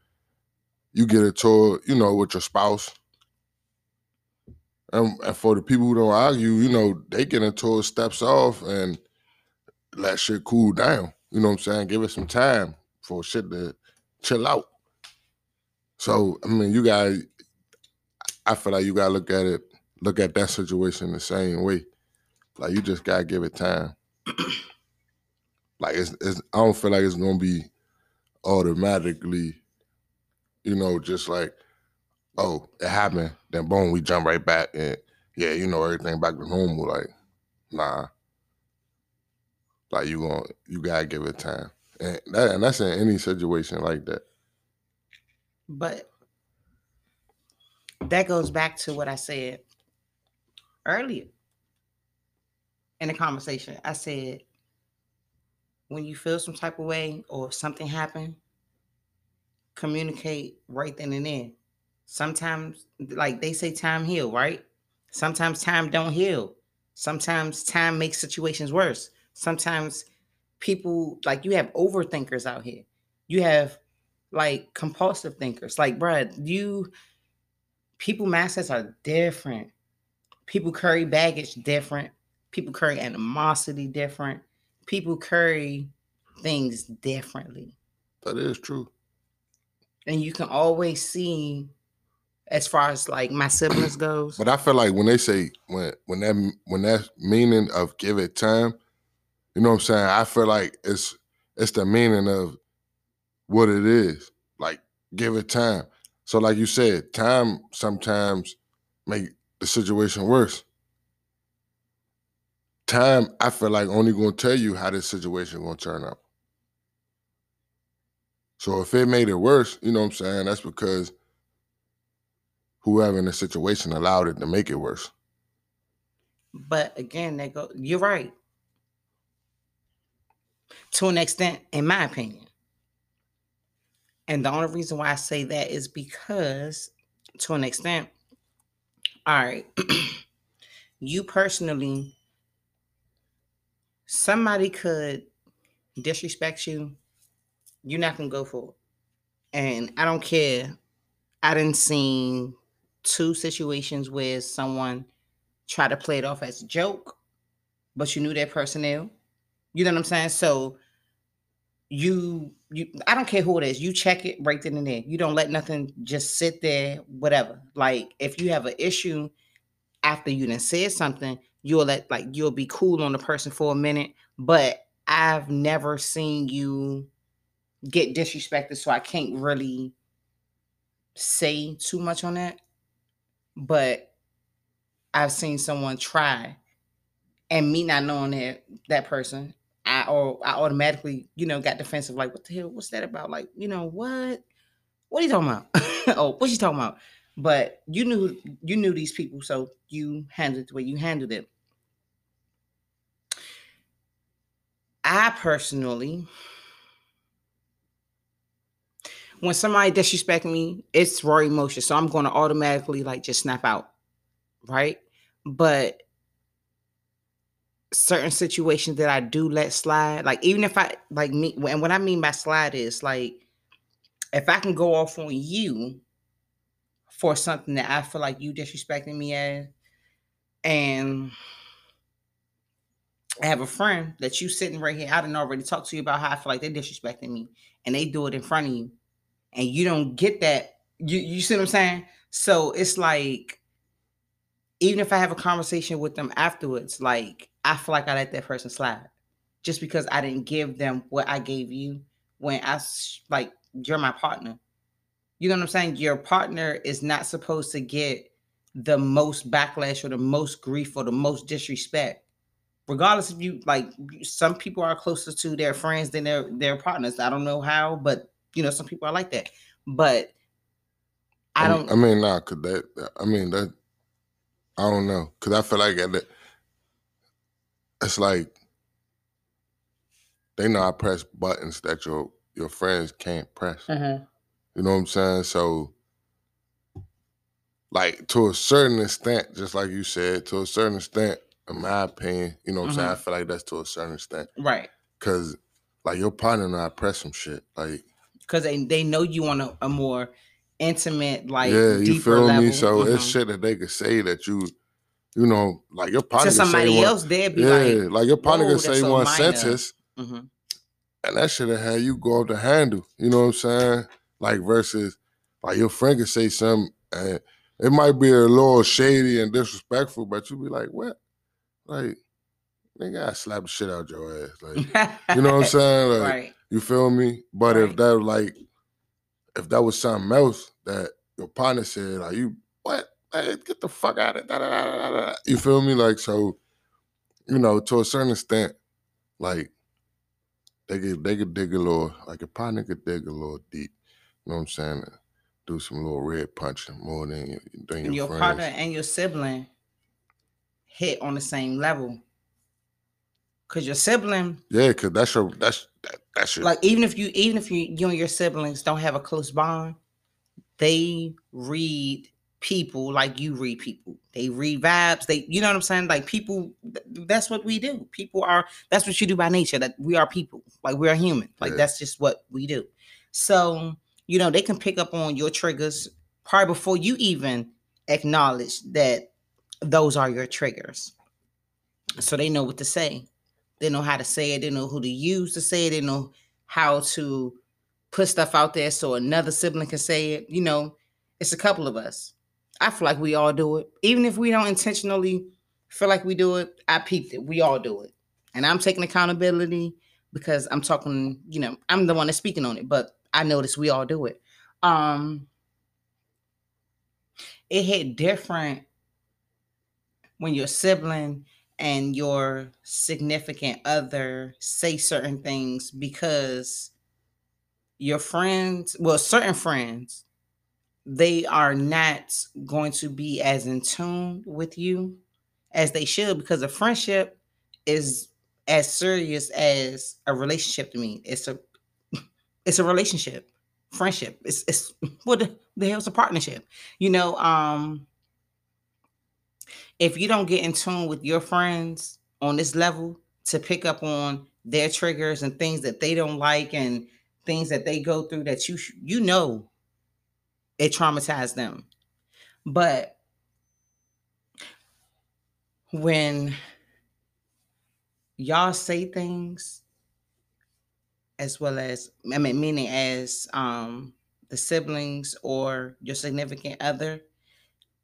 you get into it, you know, with your spouse. And, and for the people who don't argue, you know, they get into it, steps off, and let shit cool down. You know what I'm saying? Give it some time for shit to chill out. So I mean, you guys, I feel like you gotta look at it, look at that situation the same way. Like you just gotta give it time. like it's, it's, I don't feel like it's gonna be automatically, you know, just like, oh, it happened, then boom, we jump right back and yeah, you know, everything back to normal. Like, nah. Like you gonna, you gotta give it time. And that and that's in any situation like that. But that goes back to what I said. earlier in the conversation. I said, when you feel some type of way or something happened, communicate right then and there. Sometimes, like they say, time heal, right? Sometimes time don't heal. Sometimes time makes situations worse. Sometimes people like you have overthinkers out here. You have like compulsive thinkers. Like, bruh, you people mindsets are different. People carry baggage different. People carry animosity different. People carry things differently. That is true. And you can always see as far as like my siblings goes. But I feel like when they say when when that when that meaning of give it time, you know what I'm saying? I feel like it's it's the meaning of what it is. Like give it time. So like you said, time sometimes make the situation worse. Time, I feel like only gonna tell you how this situation gonna turn out. So if it made it worse, you know what I'm saying? That's because whoever in the situation allowed it to make it worse. But again, they go, you're right. To an extent, in my opinion. And the only reason why I say that is because, to an extent, all right, you personally, somebody could disrespect you, you're not gonna go for it. And I don't care. I didn't see two situations where someone tried to play it off as a joke, but you knew their personnel. You know what I'm saying? So you you I don't care who it is, you check it right then and there. You don't let nothing just sit there, whatever. Like if you have an issue after you done said something, you'll let like you'll be cool on the person for a minute. But I've never seen you get disrespected, so I can't really say too much on that but I've seen someone try, and me not knowing that that person, I or I automatically, you know, got defensive. Like, what the hell? What's that about? Like, you know, what? What are you talking about? oh, what you talking about? But you knew you knew these people, so you handled it the way you handled it. I personally when somebody disrespect me, it's raw emotion. So I'm going to automatically like just snap out. Right. But certain situations that I do let slide, like even if I like me, and what I mean by slide is like if I can go off on you for something that I feel like you disrespecting me as, and I have a friend that you sitting right here. I didn't already talk to you about how I feel like they're disrespecting me, and they do it in front of you and you don't get that. You you see what I'm saying? So it's like even if I have a conversation with them afterwards, like I feel like I let that person slide just because I didn't give them what I gave you when I like you're my partner. You know what I'm saying? Your partner is not supposed to get the most backlash or the most grief or the most disrespect. Regardless if you like some people are closer to their friends than their their partners. I don't know how, but you know, some people are like that. But I don't. I mean, nah, cause that. I mean that. I don't know, cause I feel like it, it's like they know I press buttons that your your friends can't press. Mm-hmm. You know what I'm saying? So, like to a certain extent, just like you said, to a certain extent, in my opinion, you know what I'm saying? I mm-hmm. feel like that's to a certain extent, right? Because like your partner and I press some shit, like because they, they know you on a, a, more intimate, like yeah, you feel level. me. So mm-hmm. it's shit that they could say that you, you know, like your partner to somebody else. There, be yeah, like, like your partner could say so one minor. sentence, mm-hmm. and that should have had you go off the handle. You know what I'm saying? Like versus like your friend could say something and it might be a little shady and disrespectful, but you be like, what? Like, nigga, I slap the shit out your ass. Like, you know what I'm saying? Like, right. You feel me? But right. if that like, if that was something else that your partner said, are you what? Hey, get the fuck out of it. You feel me? Like so, you know, to a certain extent, like they could they could dig a little, like a partner could dig a little deep. You know what I'm saying? Do some little red punching more than, than your, your friends. partner and your sibling hit on the same level. Cause your sibling, Yeah, cause that's your that's that, that's your like even if you even if you you and your siblings don't have a close bond, they read people like you read people. They read vibes. They you know what I'm saying? Like people that's what we do. People are that's what you do by nature. That we are people. Like we are human. Like Yeah. that's just what we do. So, you know, they can pick up on your triggers probably before you even acknowledge that those are your triggers. So they know what to say. They know how to say it. They know who to use to say it. They know how to put stuff out there so another sibling can say it. You know, it's a couple of us. I feel like we all do it. Even if we don't intentionally feel like we do it, I peeped it. We all do it. And I'm taking accountability because I'm talking, you know, I'm the one that's speaking on it, but I notice we all do it. Um it hit different when your sibling and your significant other say certain things because your friends, well, certain friends, they are not going to be as in tune with you as they should because a friendship is as serious as a relationship to me. It's a it's a relationship. Friendship. It's it's what the, hell's a partnership? You know, um if you don't get in tune with your friends on this level to pick up on their triggers and things that they don't like and things that they go through that you you know it traumatized them. But when y'all say things as well as i mean meaning as um the siblings or your significant other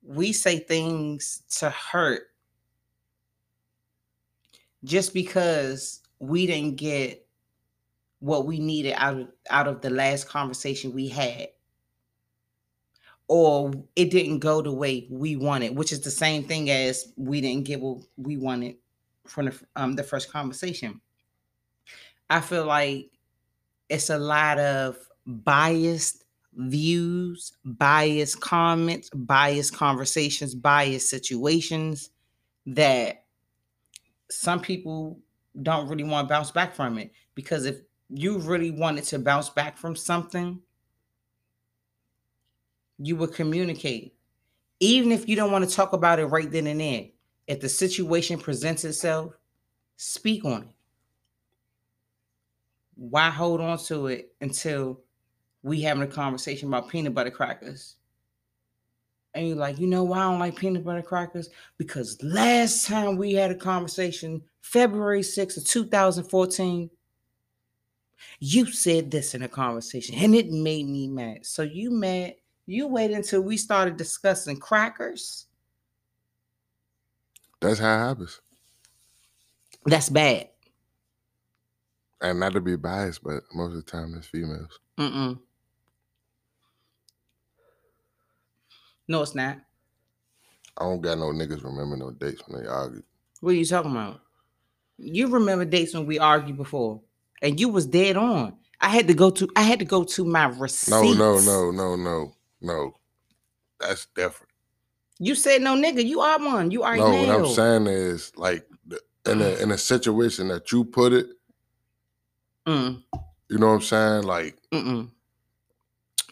we say things to hurt just because we didn't get what we needed out of out of the last conversation we had. Or it didn't go the way we wanted which is the same thing as we didn't get what we wanted from the, um, the first conversation. I feel like it's a lot of biased views, biased comments, biased conversations, biased situations that some people don't really want to bounce back from it. Because if you really wanted to bounce back from something, you would communicate. Even if you don't want to talk about it right then and there, if the situation presents itself, speak on it. Why hold on to it until we having a conversation about peanut butter crackers. And you're like, you know why I don't like peanut butter crackers? Because last time we had a conversation, February 6th of 2014, you said this in a conversation and it made me mad. So you mad, you wait until we started discussing crackers. that's how it happens. That's bad. And not to be biased, but most of the time it's females. Mm-mm. No, it's not. I don't got no niggas remember no dates when they argue. What are you talking about? You remember dates when we argued before, and you was dead on. I had to go to I had to go to my receipts. No, no, no, no, no, no. That's different. You said no, nigga. You are one. You are no, male. what I'm saying is like in a in a situation that you put it, Mm, you know what I'm saying? Like mm-mm.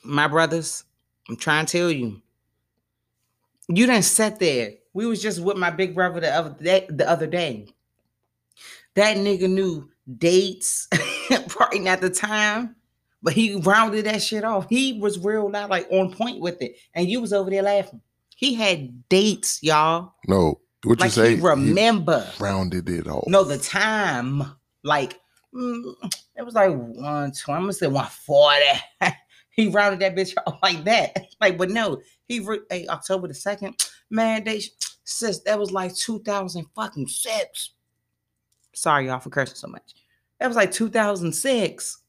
My brothers, I'm trying to tell you. You didn't sit there. We was just with my big brother the other day. The other day, that nigga knew dates, probably not the time, but he rounded that shit off. He was real loud, like on point with it, and you was over there laughing. He had dates, y'all. no, what Like you say? he remember. rounded it off. No, the time, like mm, it was like one twenty. I'm gonna say one forty. he rounded that bitch off like that. Like, but no, he re- hey, October the second, man. They sis that was like two thousand fucking six. Sorry y'all for cursing so much. That was like two thousand six.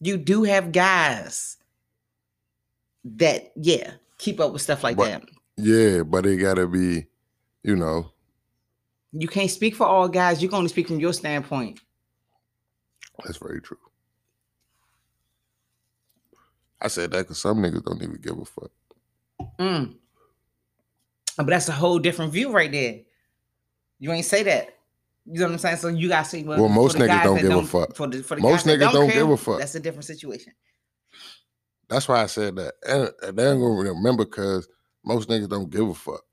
You do have guys that yeah keep up with stuff like But- that. Yeah, but it gotta be, you know, You can't speak for all guys. You can only speak from your standpoint. that's very true. I said that because some niggas don't even give a fuck. Mm. But that's a whole different view right there. You ain't say that. You know what I'm saying? So you gotta say, well, Well, most niggas don't give a fuck. For the, for the Most niggas don't care, give a fuck. That's a different situation. That's why I said that. And, and they ain't gonna remember because most niggas don't give a fuck.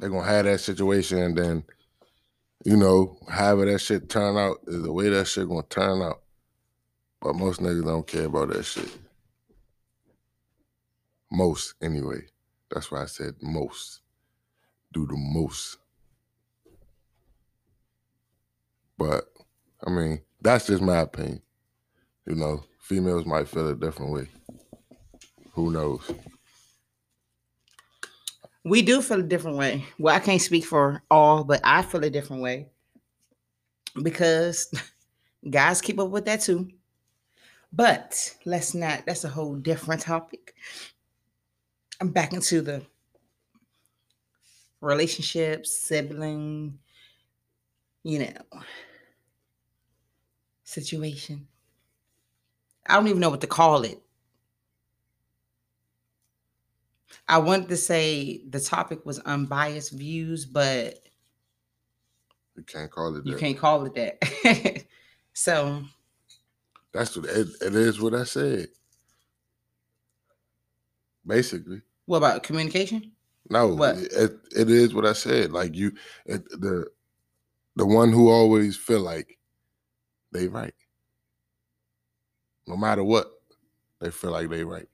They're gonna have that situation and then, you know, however that shit turn out is the way that shit gonna turn out. But most niggas don't care about that shit. Most, anyway. That's why I said most. Do the most. But I mean, that's just my opinion. You know, females might feel a different way. Who knows? We do feel a different way. Well, I can't speak for all, but I feel a different way because guys keep up with that too. But let's not, that's a whole different topic. I'm back into the relationship, sibling, you know, situation. I don't even know what to call it. I wanted to say the topic was unbiased views, but You can't call it you can't call it that. so That's what it, it is. What I said. Basically, what about communication? no. What? It, it is what I said. Like you, it, the the one who always feel like they right, no matter what, they feel like they right.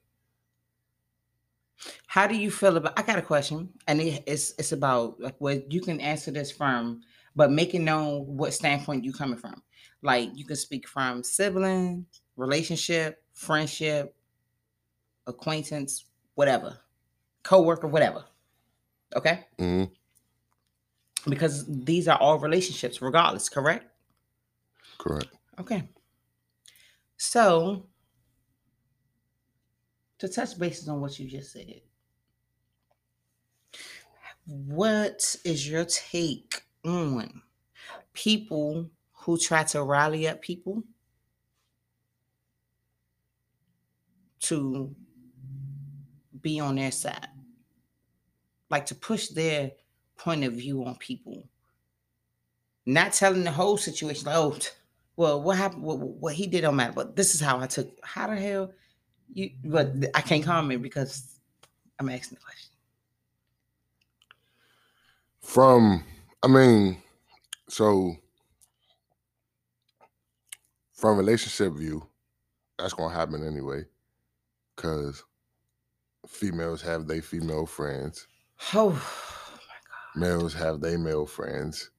How do you feel about? I got a question, and it, it's it's about like what you can answer this from, but making known what standpoint you coming from. Like you can speak from sibling, relationship, friendship, acquaintance, whatever, coworker, whatever. Okay, hmm because these are all relationships, regardless. Correct. Correct. Okay. So, to touch bases on what you just said, what is your take on people who try to rally up people to be on their side? Like to push their point of view on people, not telling the whole situation, like, oh, well, what happened? What, what he did don't matter, but this is how I took. How the hell you? But I can't comment because I'm asking the question. From, I mean, so from relationship view, that's gonna happen anyway, because females have their female friends, Oh, my God. males have their male friends,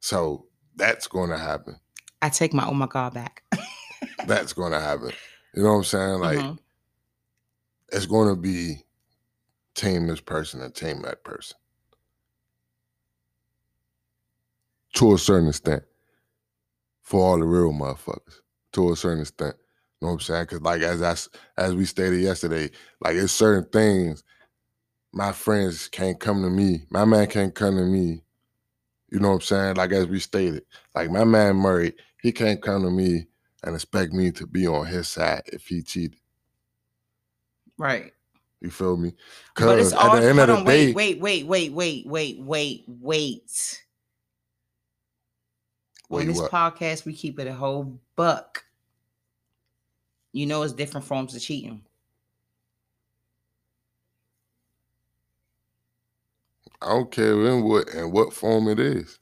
so that's gonna happen. I take my oh my god back. That's gonna happen. You know what I'm saying? Like Mhm. it's gonna be tame this person and tame that person to a certain extent for all the real motherfuckers to a certain extent. You know what I'm saying? Because like as I, as we stated yesterday, like it's certain things my friends can't come to me. My man can't come to me. You know what I'm saying? Like as we stated, like my man Murray, he can't come to me and expect me to be on his side if he cheated. right. You feel me? Because at the end of the day, wait, wait, wait, wait, wait, wait, wait, wait. On this what? podcast, we keep it a whole buck. You know, it's different forms of cheating. I don't care in what in what form it is.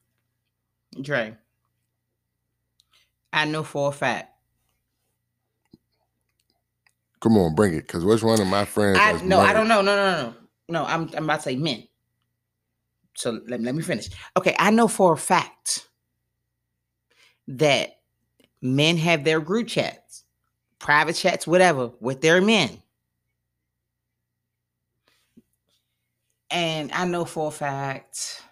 Dre, I know for a fact. Come on, bring it. Cause which one of my friends? I no, I don't know. No, no, no, no. I'm I'm about to say men. So let, let me finish. Okay, I know for a fact that men have their group chats, private chats, whatever, with their men. And I know for a fact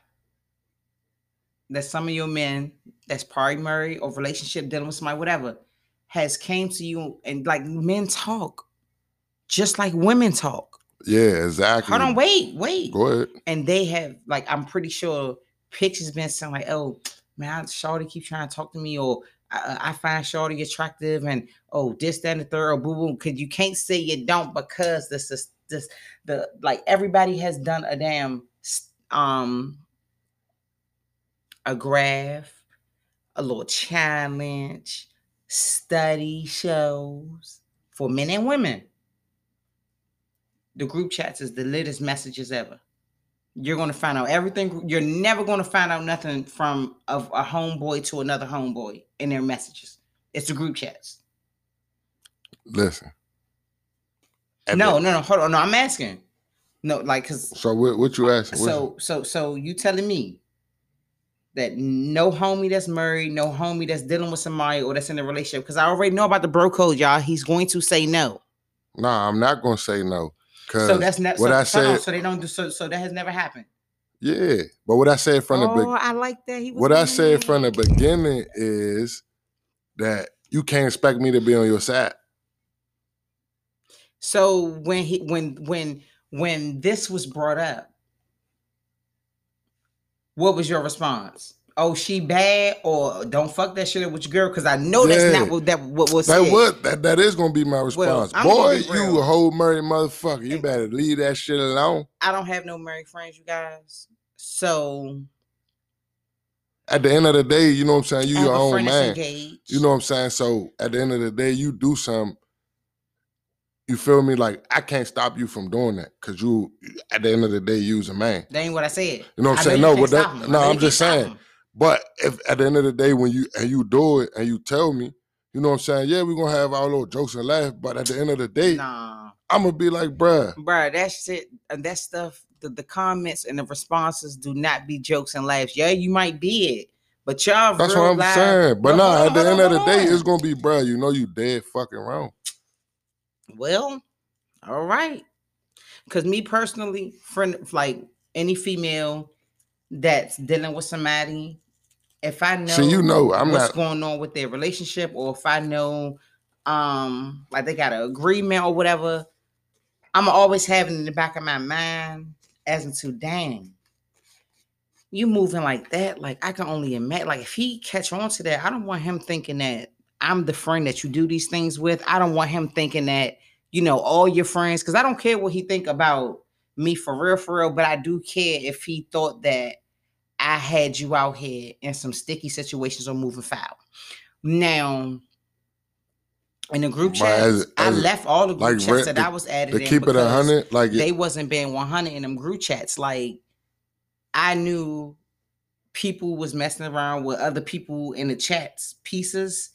that some of your men that's married or relationship dealing with somebody, whatever, has came to you and like men talk just like women talk. Yeah, exactly. Hold on, wait, wait. Go ahead. And they have like I'm pretty sure pictures been saying like, oh man, Shawty keep trying to talk to me, or I, I find Shawty attractive, and oh this, that, and the third, or boo boo. Cause you can't say you don't because this is just the like everybody has done a damn um a graph, a little challenge, study shows for men and women. The group chats is the latest messages ever. You're going to find out everything. You're never going to find out nothing from a, a homeboy to another homeboy in their messages. It's the group chats. Listen. No, no, no. Hold on. No, I'm asking. No, like, cause. So what? What you asking? So, so, so you telling me that no homie that's married, no homie that's dealing with somebody or that's in a relationship? Because I already know about the bro code, y'all. He's going to say no. Nah, I'm not going to say no. So that's not what so, I said. So they don't do so. So that has never happened. Yeah, but what I said from oh, the beginning. I like that. He what I said from the beginning is that you can't expect me to be on your side. So when he when when when this was brought up, what was your response? Oh, she bad, or don't fuck that shit up with your girl, because I know yeah. that's not what that what was. That what that, that is gonna be my response. Well, Boy, you a whole married motherfucker. You better leave that shit alone. I don't have no married friends, you guys. So at the end of the day, you know what I'm saying? You your own man. You know what I'm saying? So at the end of the day, you do something you feel me? Like I can't stop you from doing that because you, at the end of the day, you's a man. That ain't what I said. You know what I'm saying? No, but that, no, I'm just saying. But if at the end of the day, when you and you do it and you tell me, you know what I'm saying? Yeah, we're gonna have our little jokes and laugh, but at the end of the day, nah. I'm gonna be like, bruh. Bruh, that shit and that stuff, the, the comments and the responses do not be jokes and laughs. Yeah, you might be it. But y'all That's what I'm saying. But nah, at the end of the day, it's gonna be, bruh, you know you dead fucking wrong. Well, all right. Because me personally, friend, like any female that's dealing with somebody, if I know, so you know, I'm what's not going on with their relationship, or if I know, um, like they got an agreement or whatever, I'm always having in the back of my mind as into, dang, you moving like that. Like I can only imagine. Like if he catch on to that, I don't want him thinking that I'm the friend that you do these things with. I don't want him thinking that, you know, all your friends, because I don't care what he think about me for real, for real, but I do care if he thought that I had you out here in some sticky situations or moving foul. Now, in the group chat, I left all the group like, chats that I was added to keep it a hundred. Like they wasn't being one hundred in them group chats. Like I knew people was messing around with other people in the chats pieces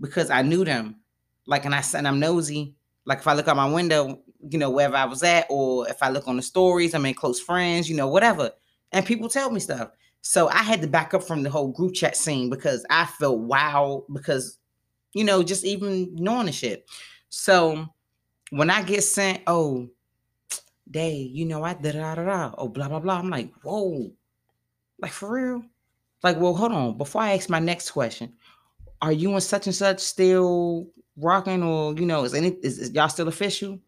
because I knew them. Like, and I said, I'm nosy. Like, if I look out my window, you know, wherever I was at, or if I look on the stories, I'm in close friends, you know, whatever. And people tell me stuff. So I had to back up from the whole group chat scene because I felt wow because, you know, just even knowing the shit. So when I get sent, oh, day, you know, I da da da da, oh, blah, blah, blah. I'm like, whoa, like for real? Like, well, hold on. Before I ask my next question, are you and such and such still rocking or you know is any is, is, y'all still official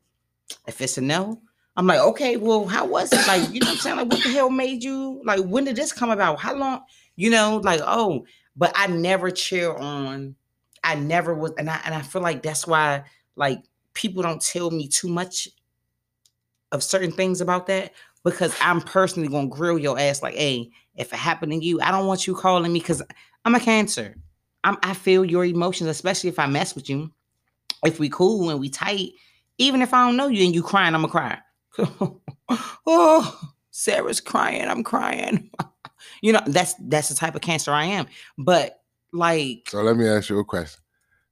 if it's a no i'm like okay well how was it? Like you know what i'm saying? Like what the hell made you like when did this come about? How long you know like oh. But i never cheer on i never was and i and i feel like that's why like people don't tell me too much of certain things about that because i'm personally gonna grill your ass like hey if it happened to you i don't want you calling me because i'm a cancer. I'm, I feel your emotions, especially if I mess with you. If we cool and we tight, even if I don't know you and you crying, I'm gonna cry. oh, Sarah's crying. I'm crying. you know, that's that's the type of cancer I am. But like, so let me ask you a question.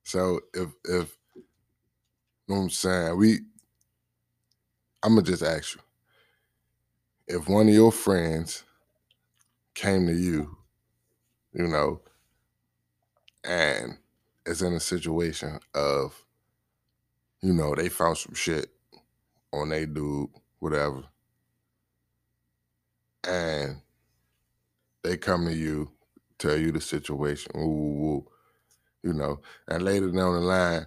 So if if you know what I'm saying, we, I'm gonna just ask you, if one of your friends came to you, you know, and is in a situation of, you know, they found some shit on they dude, whatever, and they come to you, tell you the situation, ooh, ooh, ooh, you know, and later down the line,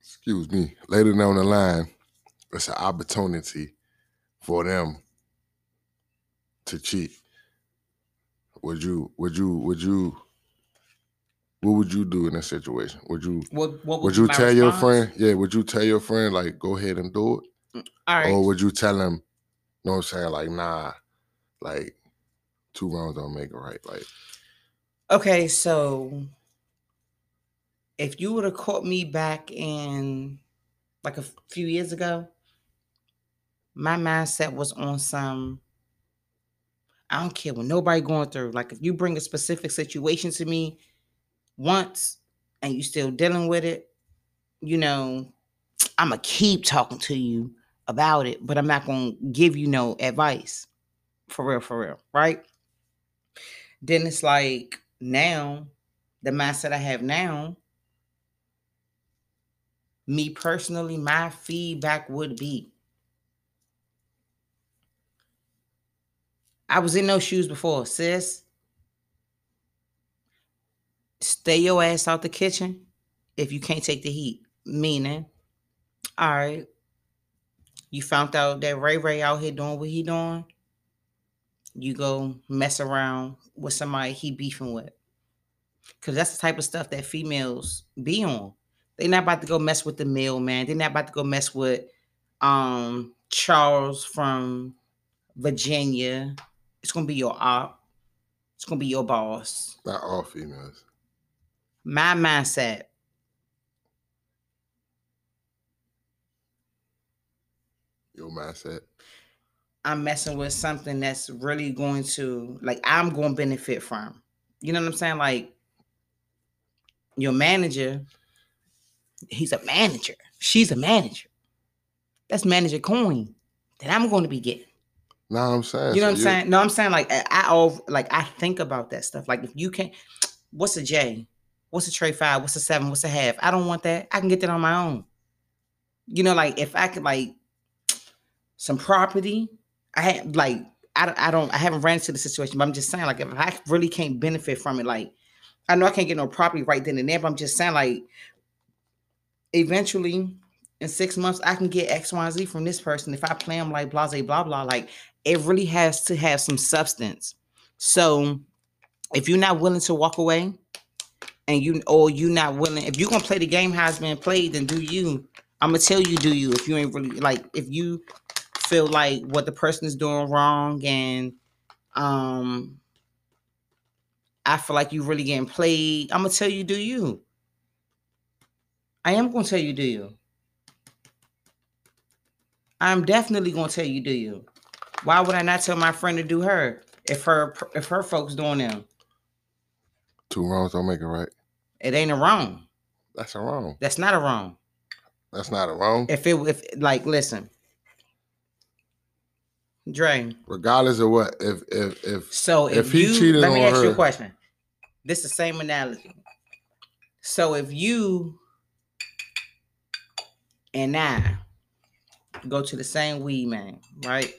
excuse me, later down the line, it's an opportunity for them to cheat. Would you, would you, would you what would you do in that situation? Would you What what would be you my tell your friend? Yeah, would you tell your friend like go ahead and do it, mm, All right. or would you tell him? You know what I'm saying? Like nah, like two wrongs don't make it right. Like Okay, so if you would have caught me back in like a few years ago, my mindset was on some I don't care what nobody going through. Like if you bring a specific situation to me once and you still dealing with it, you know, I'ma keep talking to you about it, but I'm not gonna give you no advice. For real, for real, right? Then it's like now, the mindset I have now, me personally, my feedback would be I was in those shoes before, sis. Stay your ass out the kitchen if you can't take the heat. Meaning, all right, you found out that Ray Ray out here doing what he doing. You go mess around with somebody he beefing with. Cause that's the type of stuff that females be on. They not about to go mess with the mailman. They're not about to go mess with um Charles from Virginia. It's gonna be your op. It's gonna be your boss. not all females. My mindset. Your mindset. I'm messing with something that's really going to like I'm going to benefit from. You know what I'm saying? Like your manager, he's a manager. She's a manager. That's manager coin that I'm going to be getting. No, I'm saying. You know so what I'm saying? No, I'm saying like I, I like I think about that stuff. Like if you can't, what's a J? What's a tray five? What's a seven? What's a half? I don't want that. I can get that on my own. You know, like if I could like some property, I had like I, I don't I haven't ran into the situation, but I'm just saying like if I really can't benefit from it, like I know I can't get no property right then and there, but I'm just saying like eventually in six months I can get X, Y, and Z from this person if I play them like blah blah blah blah. Like it really has to have some substance. So if you're not willing to walk away and you or you not willing, if you're gonna play the game how it's been played, then do you. I'm gonna tell you, do you if you ain't really like if you feel like what the person is doing wrong and um I feel like you really getting played, I'm gonna tell you, do you. I am gonna tell you, do you. I'm definitely gonna tell you, do you. Why would I not tell my friend to do her if her if her folks doing them? Two wrongs don't make it right. It ain't a wrong. That's a wrong. That's not a wrong. That's not a wrong. If it if like listen, Dre. Regardless of what, if if if So if, If he you cheated let me on ask you a question. This is the same analogy. So if you and I go to the same weed man, right?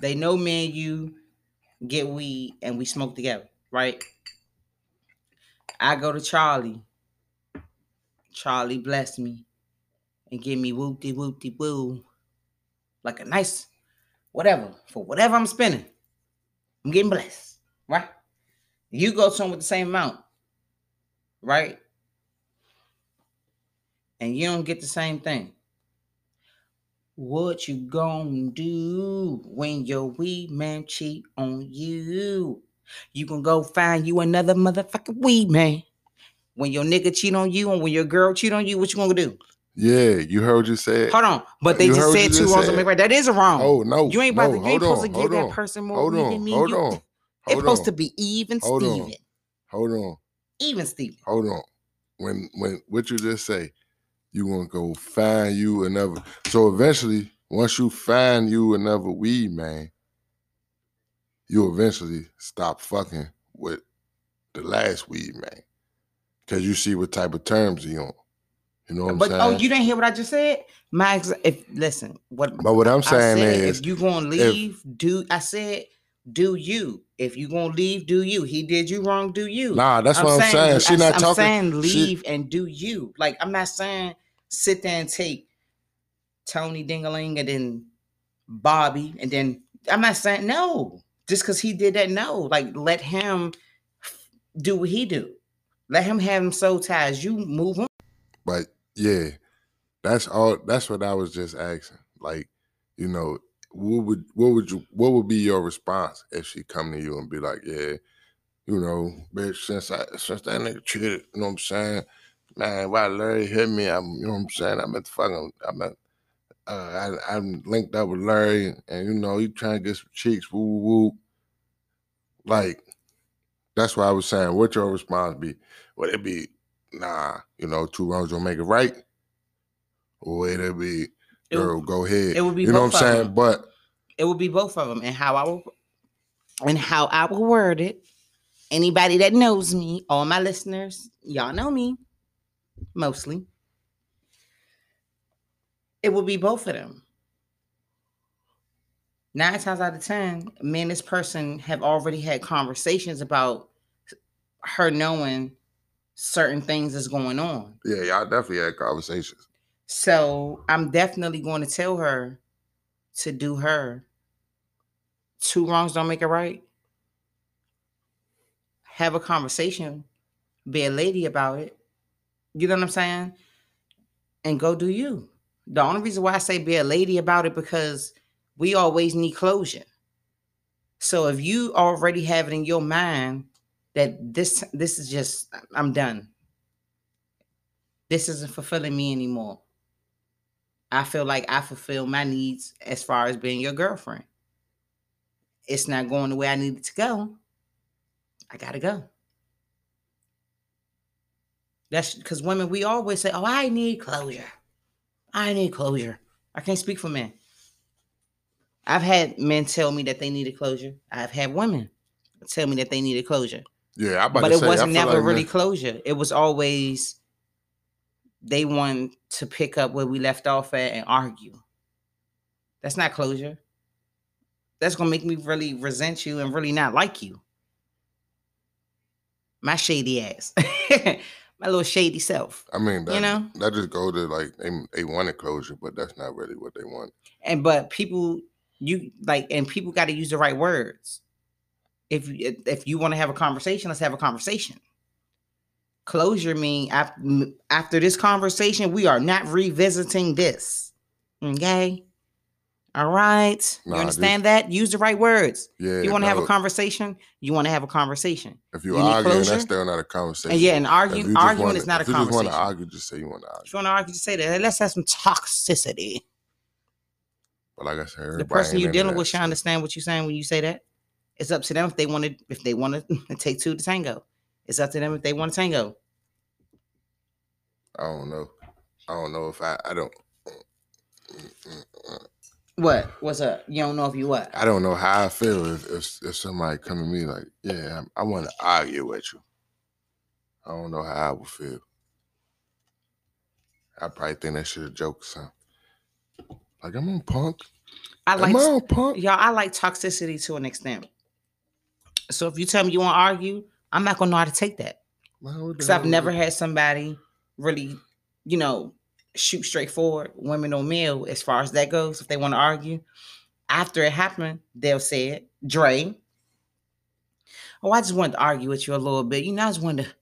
They know me and you get weed and we smoke together, right? I go to Charlie. Charlie bless me and give me whoopty whoopty woo. Like a nice whatever for whatever I'm spending. I'm getting blessed, right? You go to him with the same amount, right? And you don't get the same thing. What you gonna do when your weed man cheat on you? You gonna go find you another motherfucking weed man. When your nigga cheat on you and when your girl cheat on you, what you gonna do? yeah, you heard what you said. Hold on, but they You just said two wrongs make right. That is a wrong. Oh no, you ain't about no, to. You ain't supposed on, to give that on, person more Hold on, than me. hold you, on, It's supposed to be even Hold on. Hold on, Even Steven. hold on. When when what you just say, you gonna go find you another. So eventually, once you find you another weed man, you eventually stop fucking with the last weed man, because you see what type of terms he on. You know what But I'm saying? But oh, you didn't hear what I just said? My ex- if listen, what but what I'm I saying said, is, if you gonna leave, do I said do you? If you gonna leave, do you? He did you wrong, do you? nah, that's what I'm saying. She not I'm talking. saying she- leave and do you. Like I'm not saying sit there and take Tony Dingaling and then Bobby and then I'm not saying no. Just because he did that, no. Like let him do what he do. Let him have him soul ties. You move on. But yeah, that's all. That's what I was just asking. Like, you know, what would what would you what would be your response if she come to you and be like, yeah, you know, bitch, since I since that nigga cheated, you know what I'm saying? Man, why Larry hit me? I'm, you know what I'm saying? I'm at the fucking, I'm at, uh, I, I'm linked up with Larry, and you know, he trying to get some cheeks, woo woo. Like, that's why I was saying, what your response be? Would it be, nah, you know, two wrongs don't make it right? Or would it be, It girl, would- go ahead? it would be you know what I'm saying? them. But It would be both of them, and how I will, and how I will word it. Anybody that knows me, all my listeners, y'all know me, mostly. It will be both of them. Nine times out of ten, me and this person have already had conversations about her knowing certain things is going on. yeah, y'all definitely had conversations. So I'm definitely going to tell her to do her. Two wrongs don't make it right. Have a conversation, be a lady about it. You know what I'm saying? And go do you. The only reason why I say be a lady about it because we always need closure. So if you already have it in your mind that this this is just I'm done. This isn't fulfilling me anymore. I feel like I fulfill my needs as far as being your girlfriend. It's not going the way I need it to go. I gotta go. That's because women, we always say, Oh, I need closure. I need closure. I can't speak for men. I've had men tell me that they needed closure. I've had women tell me that they needed closure. Yeah, I about But it say, wasn't never like really closure. It was always they want to pick up where we left off at and argue. That's not closure. That's gonna make me really resent you and really not like you. My shady ass. My little shady self. I mean, that, you know? that just go to like they they wanted closure, but that's not really what they want. And but people, you like, and people got to use the right words. If you if you want to have a conversation, let's have a conversation. Closure mean after, after this conversation, we are not revisiting this. Okay. All right. Nah, you understand that? Use the right words. Yeah, you want to have a conversation? You want to have a conversation. If you you arguing, that's still not a conversation. And yeah, and argue, arguing wanna- is not a if you want conversation. to argue, just say you want to argue. If you want to argue, just say that. Let's have some toxicity. But like I said, the person you're dealing with should understand what you're saying when you say that. It's up to them if they want to if they want to take two to tango. It's up to them if they want to tango. I don't know. I don't know if I. I don't. Mm, mm, mm, What? What's up? You don't know if you what? I don't know how I feel if if, if somebody come to me like, yeah, I, I want to argue with you. I don't know how I would feel. I probably think that shit a joke or something. Like I'm on punk. I Am like I on punk? y'all. I like toxicity to an extent. So if you tell me you want to argue, I'm not gonna know how to take that Man, what the because I've never had somebody really, you know, shoot straight forward, women or male, as far as that goes. If they want to argue, after it happened, they'll say it. Dre. Oh, I just wanted to argue with you a little bit. You know, I just wanted to,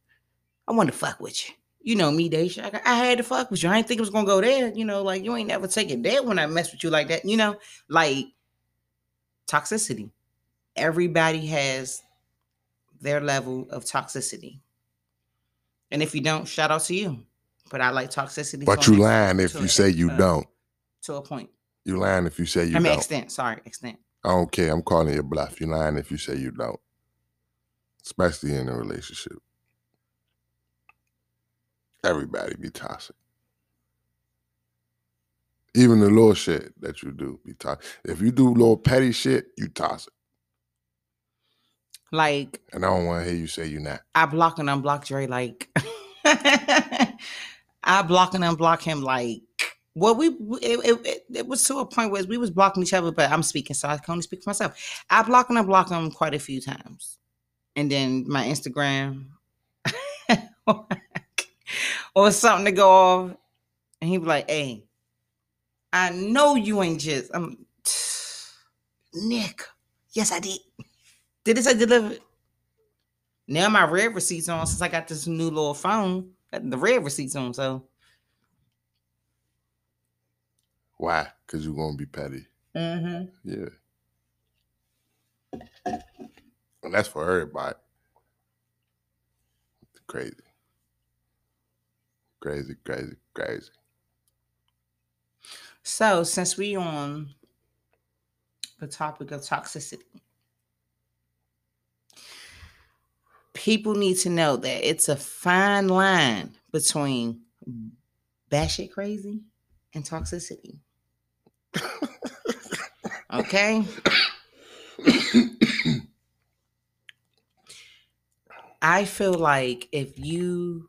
I wanted to fuck with you. You know me, Daisha. I, I had to fuck with you. I didn't think it was gonna go there. You know, like you ain't never take it when I mess with you like that. You know, like toxicity. Everybody has their level of toxicity. And if you don't, shout out to you. But I like toxicity. But to you lying if you say you uh, don't. to a point. You lying if you say you don't. I mean, don't. extent. Sorry, extent. I don't care. I'm calling you bluff. You lying if you say you don't. Especially in a relationship. Everybody be toxic. Even the little shit that you do be toxic. If you do little petty shit, you toxic. Like And I don't want to hear you say you not. I block and unblock Dre. Like I block and unblock him. Like well, we it, it, it, was to a point where we was blocking each other. But I'm speaking, so I can only speak for myself. I block and unblock him quite a few times, and then my Instagram or something to go off, and he be like, "Hey, I know you ain't just I'm Nick. Yes, I did. Did it say delivered? Now my read receipts on since I got this new little phone. The read receipts on, so Why? Because you're gonna be petty. mm-hmm. Yeah. And that's for everybody. Crazy. Crazy, crazy, crazy. So since we on the topic of toxicity, people need to know that it's a fine line between batshit crazy and toxicity. Okay. I feel like if you,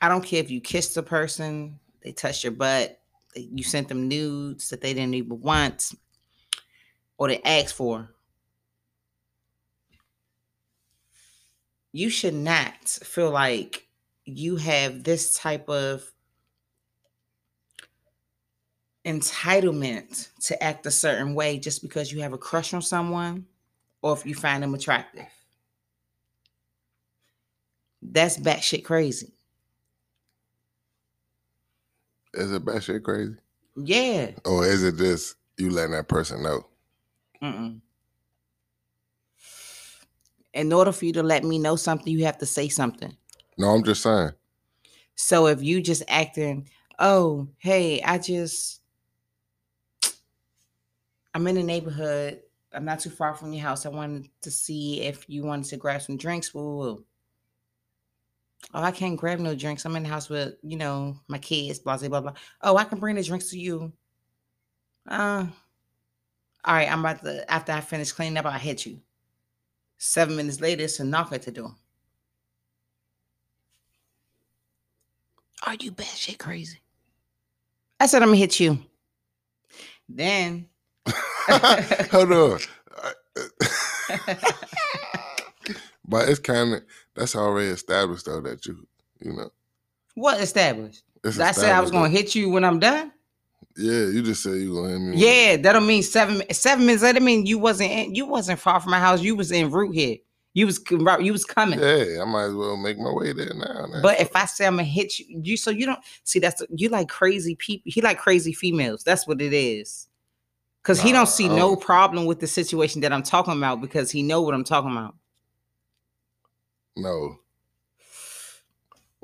I don't care if you kissed a person, they touched your butt, you sent them nudes that they didn't even want, or they asked for. You should not feel like you have this type of entitlement to act a certain way just because you have a crush on someone or if you find them attractive. That's batshit crazy. Is it bad shit crazy? Yeah. Or is it just you letting that person know? Mm-mm. In order for you to let me know something, you have to say something. No, I'm just saying. So if you just acting, oh, hey, I just, I'm in the neighborhood. I'm not too far from your house. I wanted to see if you wanted to grab some drinks. Woo, woo. Oh, I can't grab no drinks. I'm in the house with, you know, my kids, blah, blah, blah, blah. Oh, I can bring the drinks to you. Uh, all right, I'm about to, after I finish cleaning up, I'll hit you. Seven minutes later, it's a knock at the door. Are you batshit crazy? I said I'm gonna hit you. Then Hold on. but it's kind of that's already established though that you you know. what established? It's I said I was gonna that- hit you when I'm done. Yeah, you just said you gonna hit me. Yeah, that don't mean seven seven minutes. That don't mean you wasn't in, you wasn't far from my house. You was in route here. You was you was coming. Hey, I might as well make my way there now. man. But if I say I'm gonna hit you, you so you don't see that's you like crazy people. He like crazy females. That's what it is. Cause he don't see no don't- problem with the situation that I'm talking about because he know what I'm talking about. no.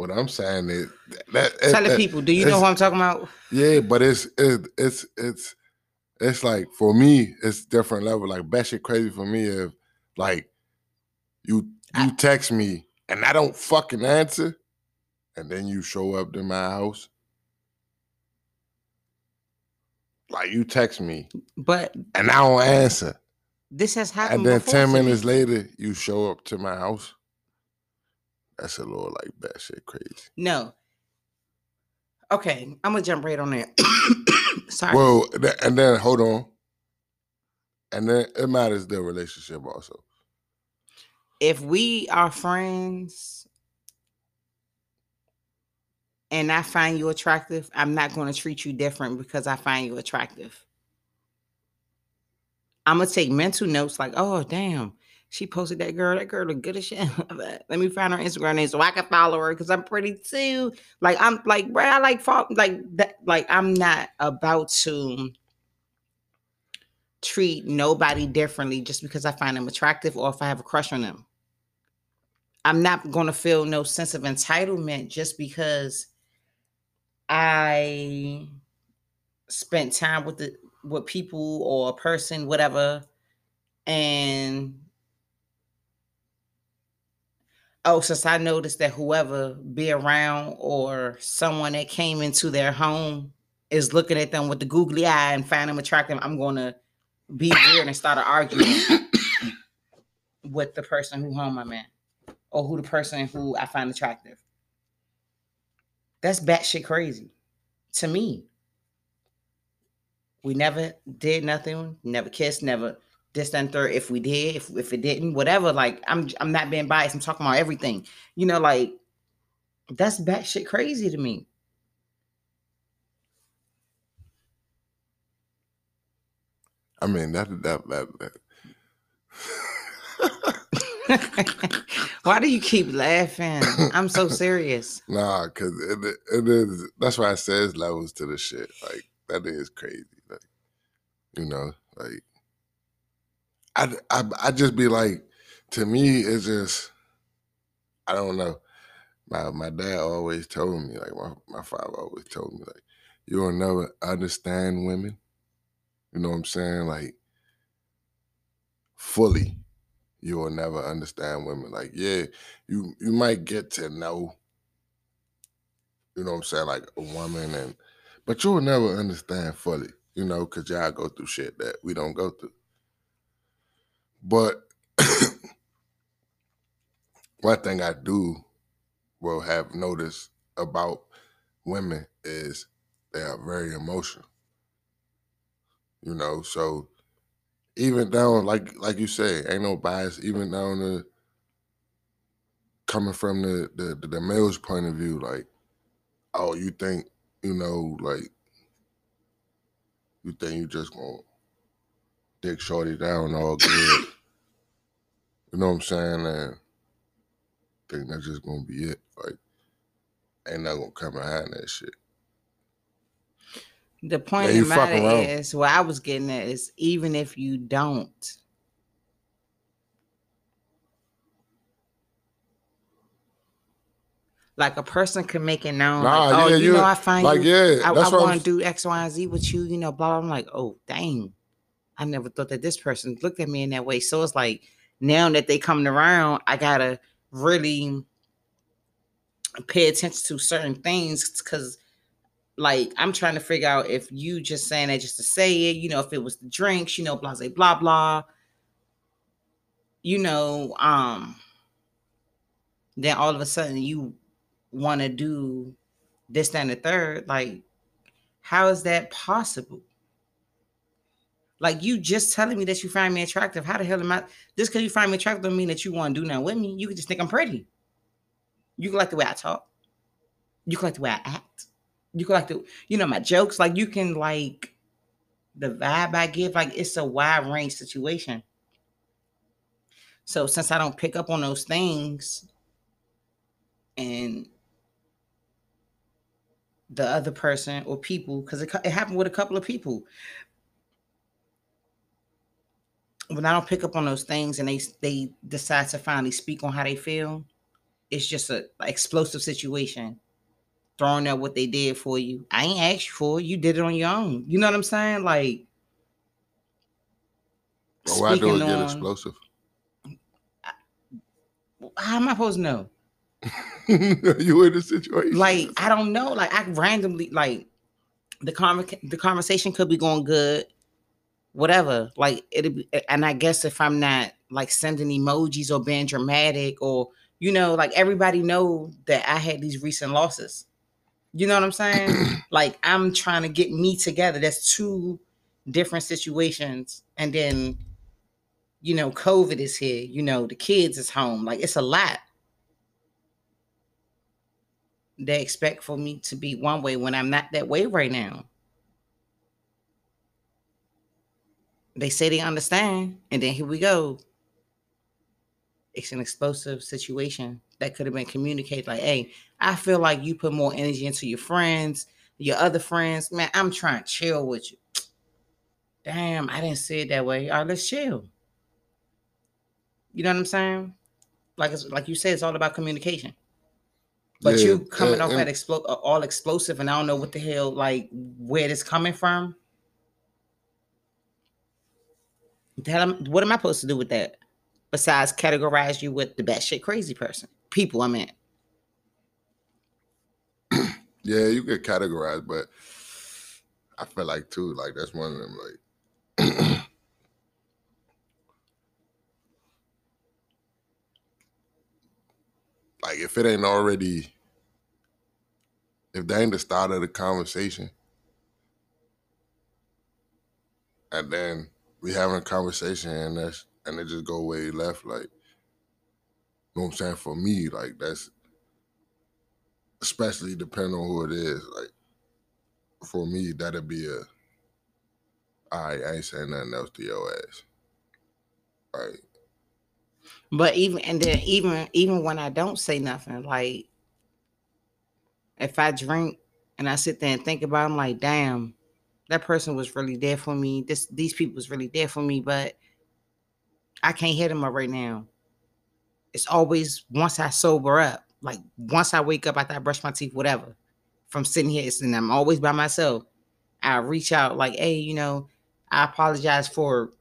What I'm saying is that, Tell the that- people, do you know who I'm talking about? Yeah, but it's it's it's it's it's like for me, it's different level. Like batshit crazy for me if like you you text me and I don't fucking answer, and then you show up to my house. Like you text me But and I don't answer, this has happened. and then before ten to me. minutes later you show up to my house. That's a little like batshit crazy. No. Okay, I'm gonna jump right on there. Sorry. Well, and then hold on, and then it matters the relationship also. if we are friends and I find you attractive, I'm not going to treat you different because I find you attractive. I'm gonna take mental notes like, oh damn, she posted that girl. That girl look good as shit. Let me find her Instagram name so I can follow her because I'm pretty too. Like I'm like, bro, I like fo- like that. Like I'm not about to treat nobody differently just because I find them attractive or if I have a crush on them. I'm not going to feel no sense of entitlement just because I spent time with the with people or a person, whatever, and oh, since I noticed that whoever be around or someone that came into their home is looking at them with the googly eye and find them attractive, I'm to be weird and start an argument with the person who home I'm or who the person who I find attractive. That's batshit crazy to me. We never did nothing, never kissed, never this and third. If we did, if if it didn't, whatever. Like I'm I'm not being biased. I'm talking about everything. You know, like that's batshit crazy to me. I mean that that that. that. Why do you keep laughing? I'm so serious. Nah, cause it, it is. That's why I says levels to the shit. Like that is crazy. Like you know, like I I I just be like, to me, it's just I don't know. My my dad always told me, like my, my father always told me, like, you will never understand women. You know what I'm saying? Like fully. You will never understand women. Like, yeah, you you might get to know, you know what I'm saying, like a woman and but you'll never understand fully, you know, because y'all go through shit that we don't go through. But one thing I do will have noticed about women is they are very emotional. You know, so even down like like you say, ain't no bias, even down to coming from the the, the male's point of view, like, oh, you think, you know, like you think you just gonna dick shorty down all good. You know what I'm saying? And think that's just gonna be it. Like ain't not gonna come behind that shit. The point yeah, of the matter is, what I was getting at is even if you don't, like a person can make it known, nah, like, oh, yeah, you know, I find you like, you, yeah, I, I want to do X, Y, and Z with you, you know, blah, blah. I'm like, oh, dang, I never thought that this person looked at me in that way. So it's like now that they coming around, I gotta really pay attention to certain things because like I'm trying to figure out if you just saying that just to say it, you know, if it was the drinks, you know, blah blah blah blah. You know, um, then all of a sudden you want to do this, that, and the third. Like, how is that possible? Like you just telling me that you find me attractive. How the hell am I? Just because you find me attractive don't mean that you want to do nothing with me. You can just think I'm pretty. You can like the way I talk. You can like the way I act. You can like the, you know, my jokes. Like you can like the vibe I give. Like it's a wide range situation. So since I don't pick up on those things, and the other person or people, because it, it happened with a couple of people. When I don't pick up on those things and they they decide to finally speak on how they feel, it's just a explosive situation. Throwing out what they did for you. I ain't asked you for it. You did it on your own. You know what I'm saying? Like well, why do it get explosive? How am I supposed to know? you in the situation. Like, I don't know. Like I randomly like the con- the conversation could be going good, whatever. Like it and I guess if I'm not like sending emojis or being dramatic or you know, like everybody know that I had these recent losses. You know what I'm saying? like I'm trying to get me together. That's two different situations. And then, you know, COVID is here, you know, the kids is home. Like it's a lot. They expect for me to be one way when I'm not that way right now. They say they understand, and then here we go it's an explosive situation that could have been communicated like, hey, I feel like you put more energy into your friends, your other friends. Man, I'm trying to chill with you. Damn, I didn't see it that way. All right, let's chill. You know what I'm saying? Like it's like you said, it's all about communication. But yeah, you coming off that explo- uh, all explosive, and I don't know what the hell, like where it's coming from. What am I supposed to do with that? besides categorize you with the best shit crazy person. People, I mean. yeah, you get categorized, but I feel like too, like that's one of them, like like if it ain't already if they ain't the start of the conversation and then we having a conversation and that's and it just go way left. Like, you know what I'm saying? For me, like that's especially depending on who it is. Like, for me, that'd be a I ain't saying nothing else to your ass. Right. But even and then even even when I don't say nothing, like if I drink and I sit there and think about, it, I'm like, damn, that person was really there for me. This these people was really there for me, but I can't hit them up right now. It's always once I sober up, like once I wake up after I brush my teeth, whatever. From sitting here, and I'm always by myself. I reach out like, hey, you know, I apologize for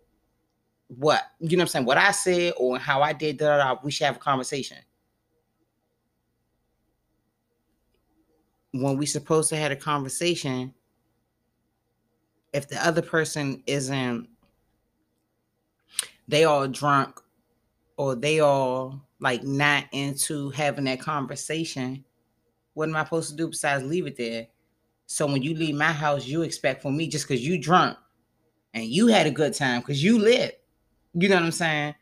what you know I'm saying, what I said or how I did that. We should have a conversation. When we supposed to have a conversation, if the other person isn't they all drunk or they all like not into having that conversation, what am I supposed to do besides leave it there? So when you leave my house, you expect for me just because you drunk and you had a good time because you lit. You know what I'm saying?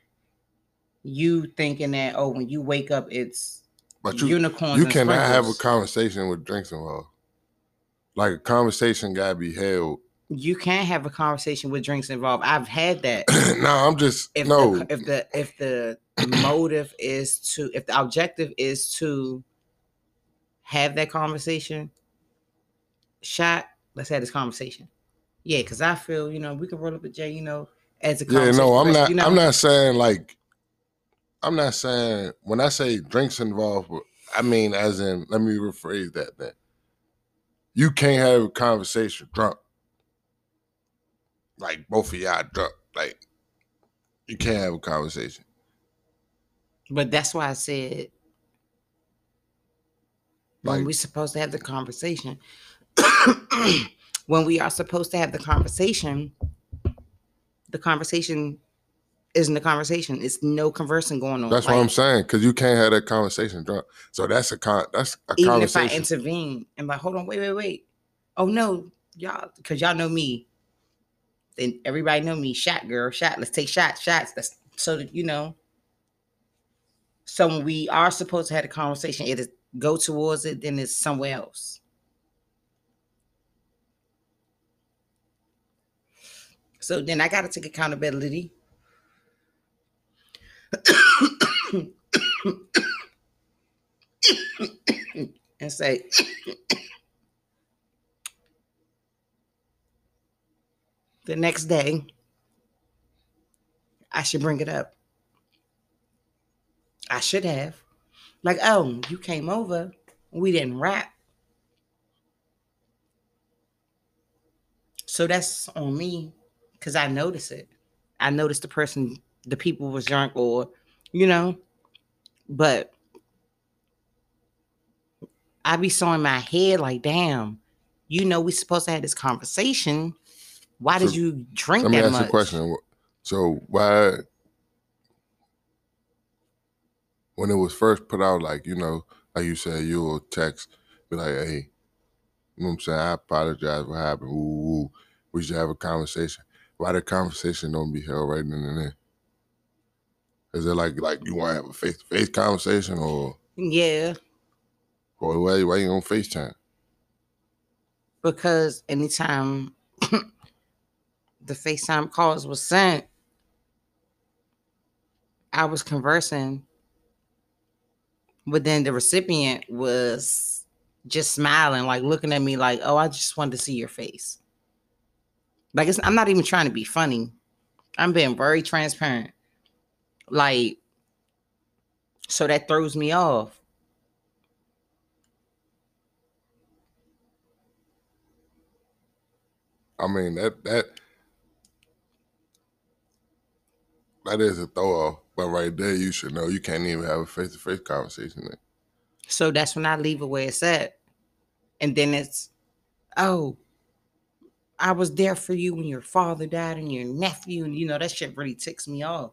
You thinking that oh, when you wake up, it's But you unicorns. you cannot have a conversation with drinks involved. Like a conversation gotta be held. You can't have a conversation with drinks involved. I've had that. no, I'm just if no. the, if the if the motive is to if the objective is to have that conversation shot let's have this conversation yeah because i feel you know we can roll up with jay you know as a yeah, no, I'm not. you know, I'm not saying like. I'm not saying when I say drinks involved. I mean, as in, let me rephrase that. Then you can't have a conversation drunk. Like both of y'all drunk. Like you can't have a conversation. but that's why i said when we're supposed to have the conversation when we are supposed to have the conversation the conversation isn't a conversation it's no conversing going on That's Like, what I'm saying. Because you can't have that conversation drunk. So that's a con. That's a even if I intervene and like, hold on, wait, wait, wait. Oh no, y'all, because y'all know me. Then everybody know me. Shot girl, shot. Let's take shots, shots. That's so that you know. So when we are supposed to have a conversation, it is go towards it, then it's somewhere else. So then I gotta take accountability. and say, the next day, I should bring it up. I should have. Like, oh, you came over, we didn't rap. So that's on me because I notice it. I noticed the person, the people was drunk or, you know, but I be so in my head like, damn, you know, we supposed to have this conversation. Why did you drink Let me ask much? you a question. So why, when it was first put out, like you know, like you said, you'll text, be like, "Hey, you know what I'm saying? I apologize. What happened? Ooh, ooh, we should have a conversation." Why the conversation don't be held right then and there? Is it like like you want to have a face to face conversation, or Yeah, or why why you on Facetime? because anytime the FaceTime calls was sent, I was conversing, but then the recipient was just smiling, like looking at me like, oh, I just wanted to see your face. Like I'm not even trying to be funny. I'm being very transparent. Like, so that throws me off. I mean that that that is a throw off. But right there, you should know you can't even have a face to face conversation. Then. So that's when I leave it where it's at. And then it's, oh, I was there for you when your father died and your nephew. And you know, that shit really ticks me off.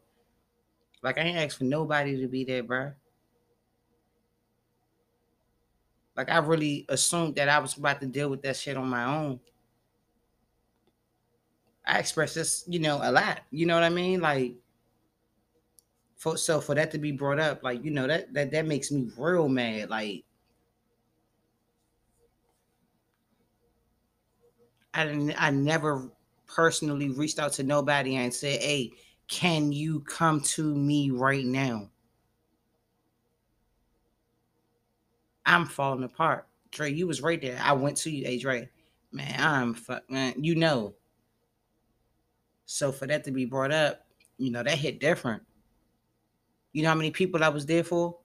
Like, I ain't asked for nobody to be there, bro. Like, I really assumed that I was about to deal with that shit on my own. I express this, you know, a lot. You know what I mean? Like, for so for that to be brought up, like, you know, that that that makes me real mad. Like, I didn't I never personally reached out to nobody and said, hey, can you come to me right now? I'm falling apart. Dre, you was right there. I went to you, hey Dre. Man, I'm fuck man, you know. So for that to be brought up, you know, that hit different. You know how many people I was there for?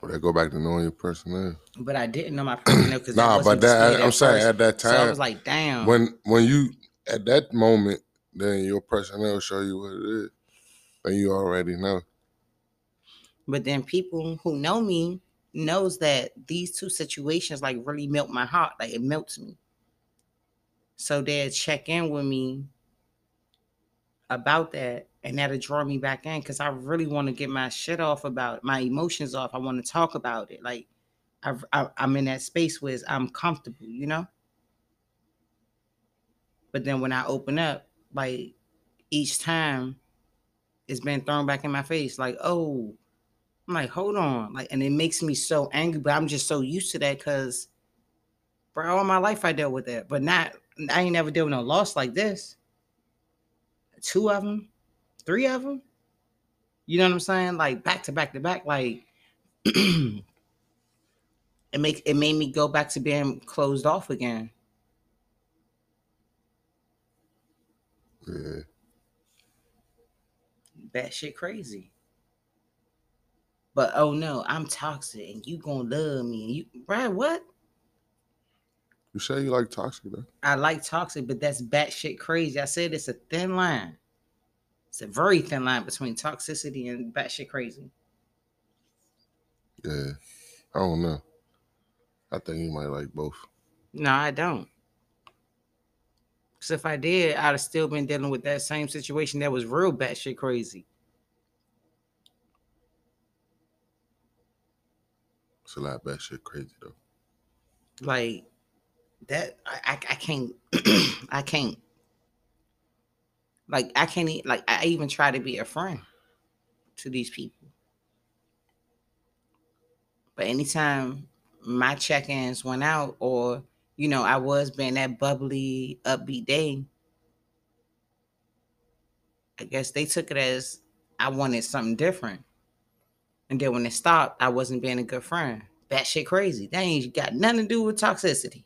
Well, that go back to knowing your personnel. But I didn't know my personnel because Nah, but that I'm saying at that time, So I was like, damn. when when you at that moment, then your personnel show you what it is. Then you already know. But then people who know me knows that these two situations like really melt my heart. Like it melts me. So they'll check in with me about that and that'll draw me back in because I really want to get my shit off about it, my emotions off. I want to talk about it. Like I've, I, I'm in that space where I'm comfortable, you know? But then when I open up, like each time it's been thrown back in my face, like, oh, I'm like, hold on. Like, and it makes me so angry, but I'm just so used to that because for all my life I dealt with that. But not I ain't never dealt with no loss like this. Two of them, three of them. You know what I'm saying? Like back to back to back. Like it make it made me go back to being closed off again. Yeah. That shit crazy. But oh no, I'm toxic and you gonna love me. And you right, what? You say you like toxic though? I like toxic, but that's batshit crazy. I said it's a thin line. It's a very thin line between toxicity and batshit crazy. Yeah. I don't know. I think you might like both. No, I don't. Because if I did, I'd have still been dealing with that same situation that was real batshit crazy. It's a lot of bad shit crazy though. Like that, I, I, can't, I can't. Like I can't e- like I even try to be a friend to these people. But anytime my check-ins went out or you know, I was being that bubbly, upbeat day. I guess they took it as I wanted something different. And then when it stopped, I wasn't being a good friend. That shit crazy. That ain't got nothing to do with toxicity.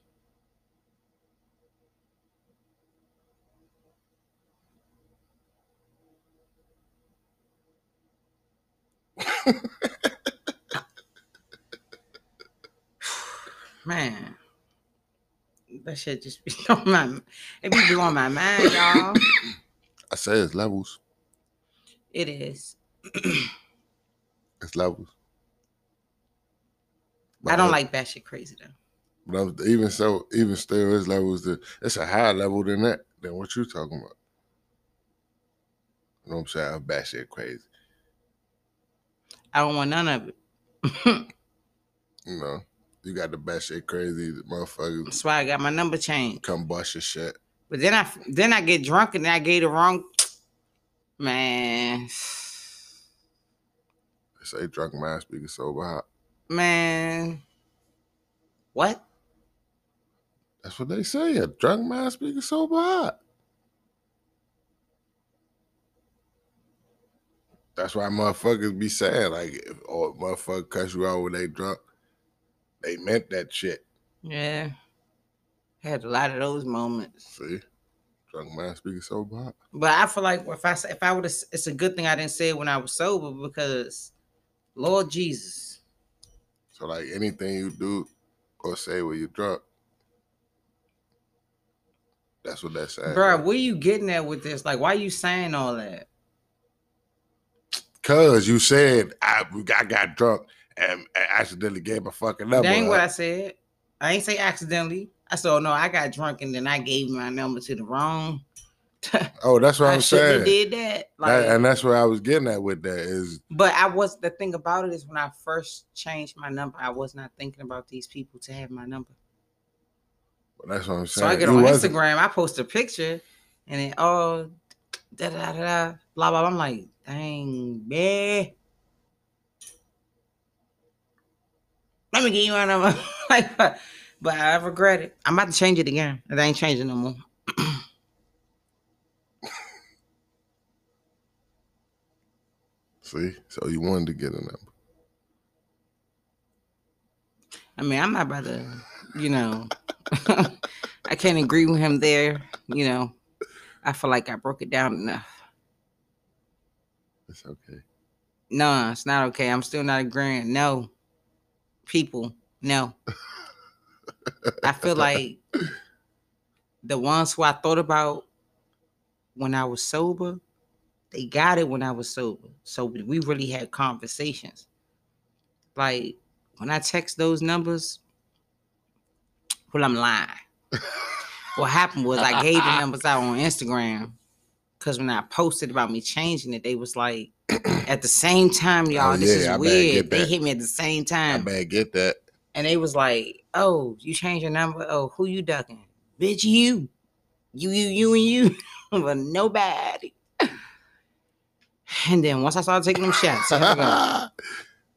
Man, that shit just be on my it be blowing my mind, y'all. I say it's levels. It is. It's levels. I don't But- uh, like that shit crazy though. But even so, even still, it's levels. That, it's a higher level than that than what you're talking about. You know what I'm saying? I'm Bad shit crazy. I don't want none of it. You know, you got the best shit crazy. The motherfuckers That's why I got my number changed. come bust your shit. But then I then I get drunk and I gave the wrong man. They say drunk mind speaking sober hot. Man. What? That's what they say. A drunk mind speaking sober hot. That's why motherfuckers be saying like, if or motherfucker cuss you out when they drunk, they meant that shit. Yeah. Had a lot of those moments. See, drunk man speaking sober hot. But I feel like if I if I would have, it's a good thing I didn't say it when I was sober because, Lord Jesus, So like anything you do or say when you're drunk, that's what that's saying. bro, where you getting at with this? Like, why you saying all that? Cause you said I, I got drunk and, and accidentally gave my fucking number. that ain't what. I said. I ain't say accidentally. I said, oh no, I got drunk and then I gave my number to the wrong. oh, that's what I I'm saying. did that. That- and that's what I was getting at with that is but I was the thing about it is when I first changed my number, I was not thinking about these people to have my number. that's what I'm saying. So. I get You on wasn't- Instagram, I post a picture, and then oh, da da da, blah blah. I'm like, dang, man. Let me give you one of like, but, but I regret it. I'm about to change it again. It ain't changing no more. See, so you wanted to get a number. I mean, I'm not about to, you know, I can't agree with him there. You know, I feel like I broke it down enough. It's okay. No, it's not okay. I'm still not agreeing. No, people, no. I feel like the ones who I thought about when I was sober, they got it when I was sober. So we really had conversations. Like when I text those numbers, well, I'm lying. what happened was I gave the numbers out on Instagram because when I posted about me changing it, they was like, at the same time, y'all, Oh, this yeah, is better get weird. They hit me at the same time. I time. better get that. And they was like, "Oh, you changed your number? Oh, who you ducking? Bitch, you, you, you, you, and you, but nobody." And then once I started taking them shots, I was like,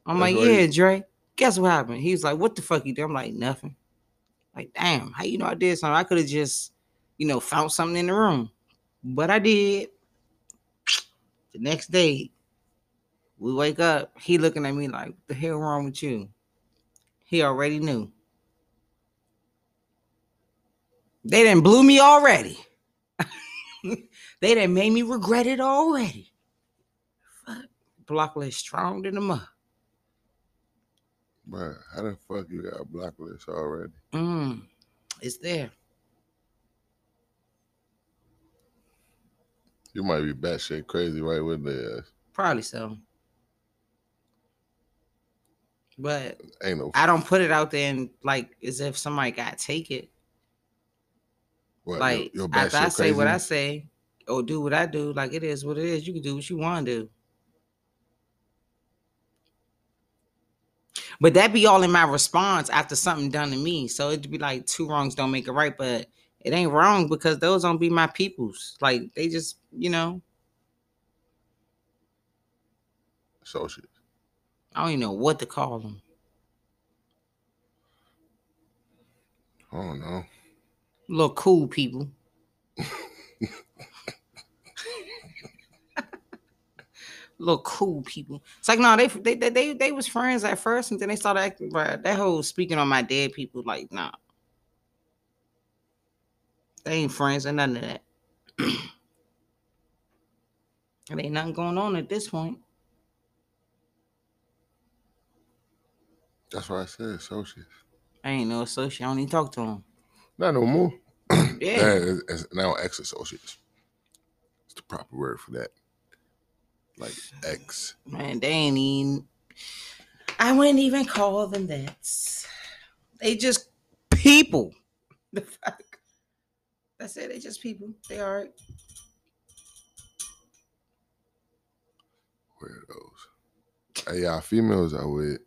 I'm like, "Yeah, you- Dre. Guess what happened?" He was like, "What the fuck you do?" I'm like, "Nothing." Like, damn, how you know I did something? I could have just, you know, found something in the room, but I did. The next day, we wake up. He looking at me like, "What the hell wrong with you?" He already knew. They didn't blew me already. they done made me regret it already. Fuck. Blocklist strong than a mud. Bruh, how the fuck you got a block list already? Mm, it's there. You might be batshit crazy right with the Probably so. But ain't no I don't put it out there and like as if somebody got to take it. what, like your, your after I batshit say what I say or do what I do, like it is what it is. You can do what you want to do. But that be all in my response after something done to me. So it'd be like two wrongs don't make it right, but it ain't wrong because those don't be my peoples. Like they just, you know, associates. I don't even know what to call them. I don't know. Little cool people. Little cool people. It's like no, they they they they, they was friends at first, and then they started acting. Bruh, that whole speaking on my dead people, like nah, they ain't friends or none of that. There ain't nothing going on at this point. That's why I said associates. I ain't no associate. I don't even talk to them. Not no more. Yeah. That is, is now ex associates. It's the proper word for that. Like ex. Man, they ain't even. I wouldn't even call them that. They just people. The fuck. That's it. They just people. They all right. Weirdos. Hey, y'all, females are with.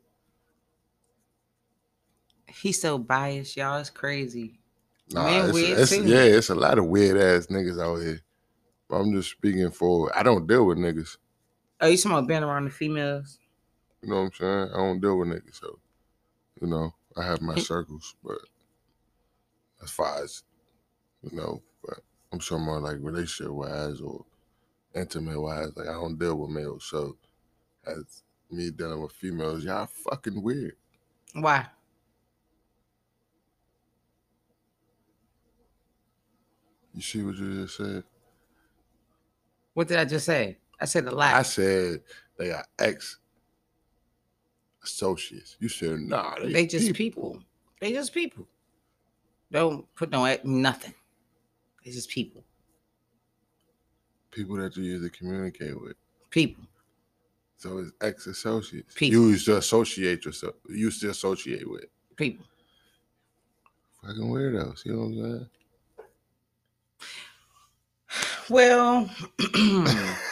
He's so biased, y'all. It's crazy. Nah, Men it's, weird it's- yeah, it's a lot of weird ass niggas out here. But I'm just speaking for. I don't deal with niggas. Oh, you talking about being around the females? You know what I'm saying? I don't deal with niggas, so you know I have my circles, but as far as you know, but I'm sure more like relationship wise or intimate wise, like I don't deal with males. So as me dealing with females, y'all fucking weird. Why? You see what you just said? What did I just say? I said a lot. I said they are ex associates. You said nah, they, they just people. They just people. Don't put no at nothing. They just people. people that you usually communicate with. People. So it's ex associates. People. You used to associate yourself. You used to associate with. People. Fucking weirdos. You know what I'm saying? Well,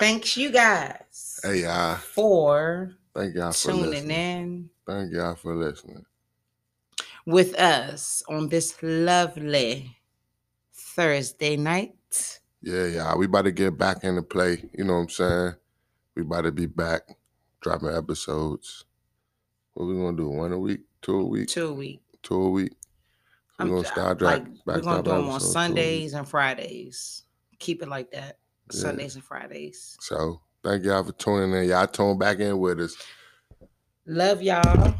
thanks you guys Hey y'all. for Thank y'all for tuning listening. in Thank y'all for listening. with us on this lovely Thursday night. Yeah, y'all. We about to get back into play. You know what I'm saying? We about to be back dropping episodes. What we gonna do? One a week? Two a week? Two a week. Two a week. So we're gonna start like, drop, we're gonna do them on episodes two a week. Sundays and Fridays. Keep it like that. Sundays and Fridays. So Thank y'all for tuning in. Y'all tune back in with us. Love y'all.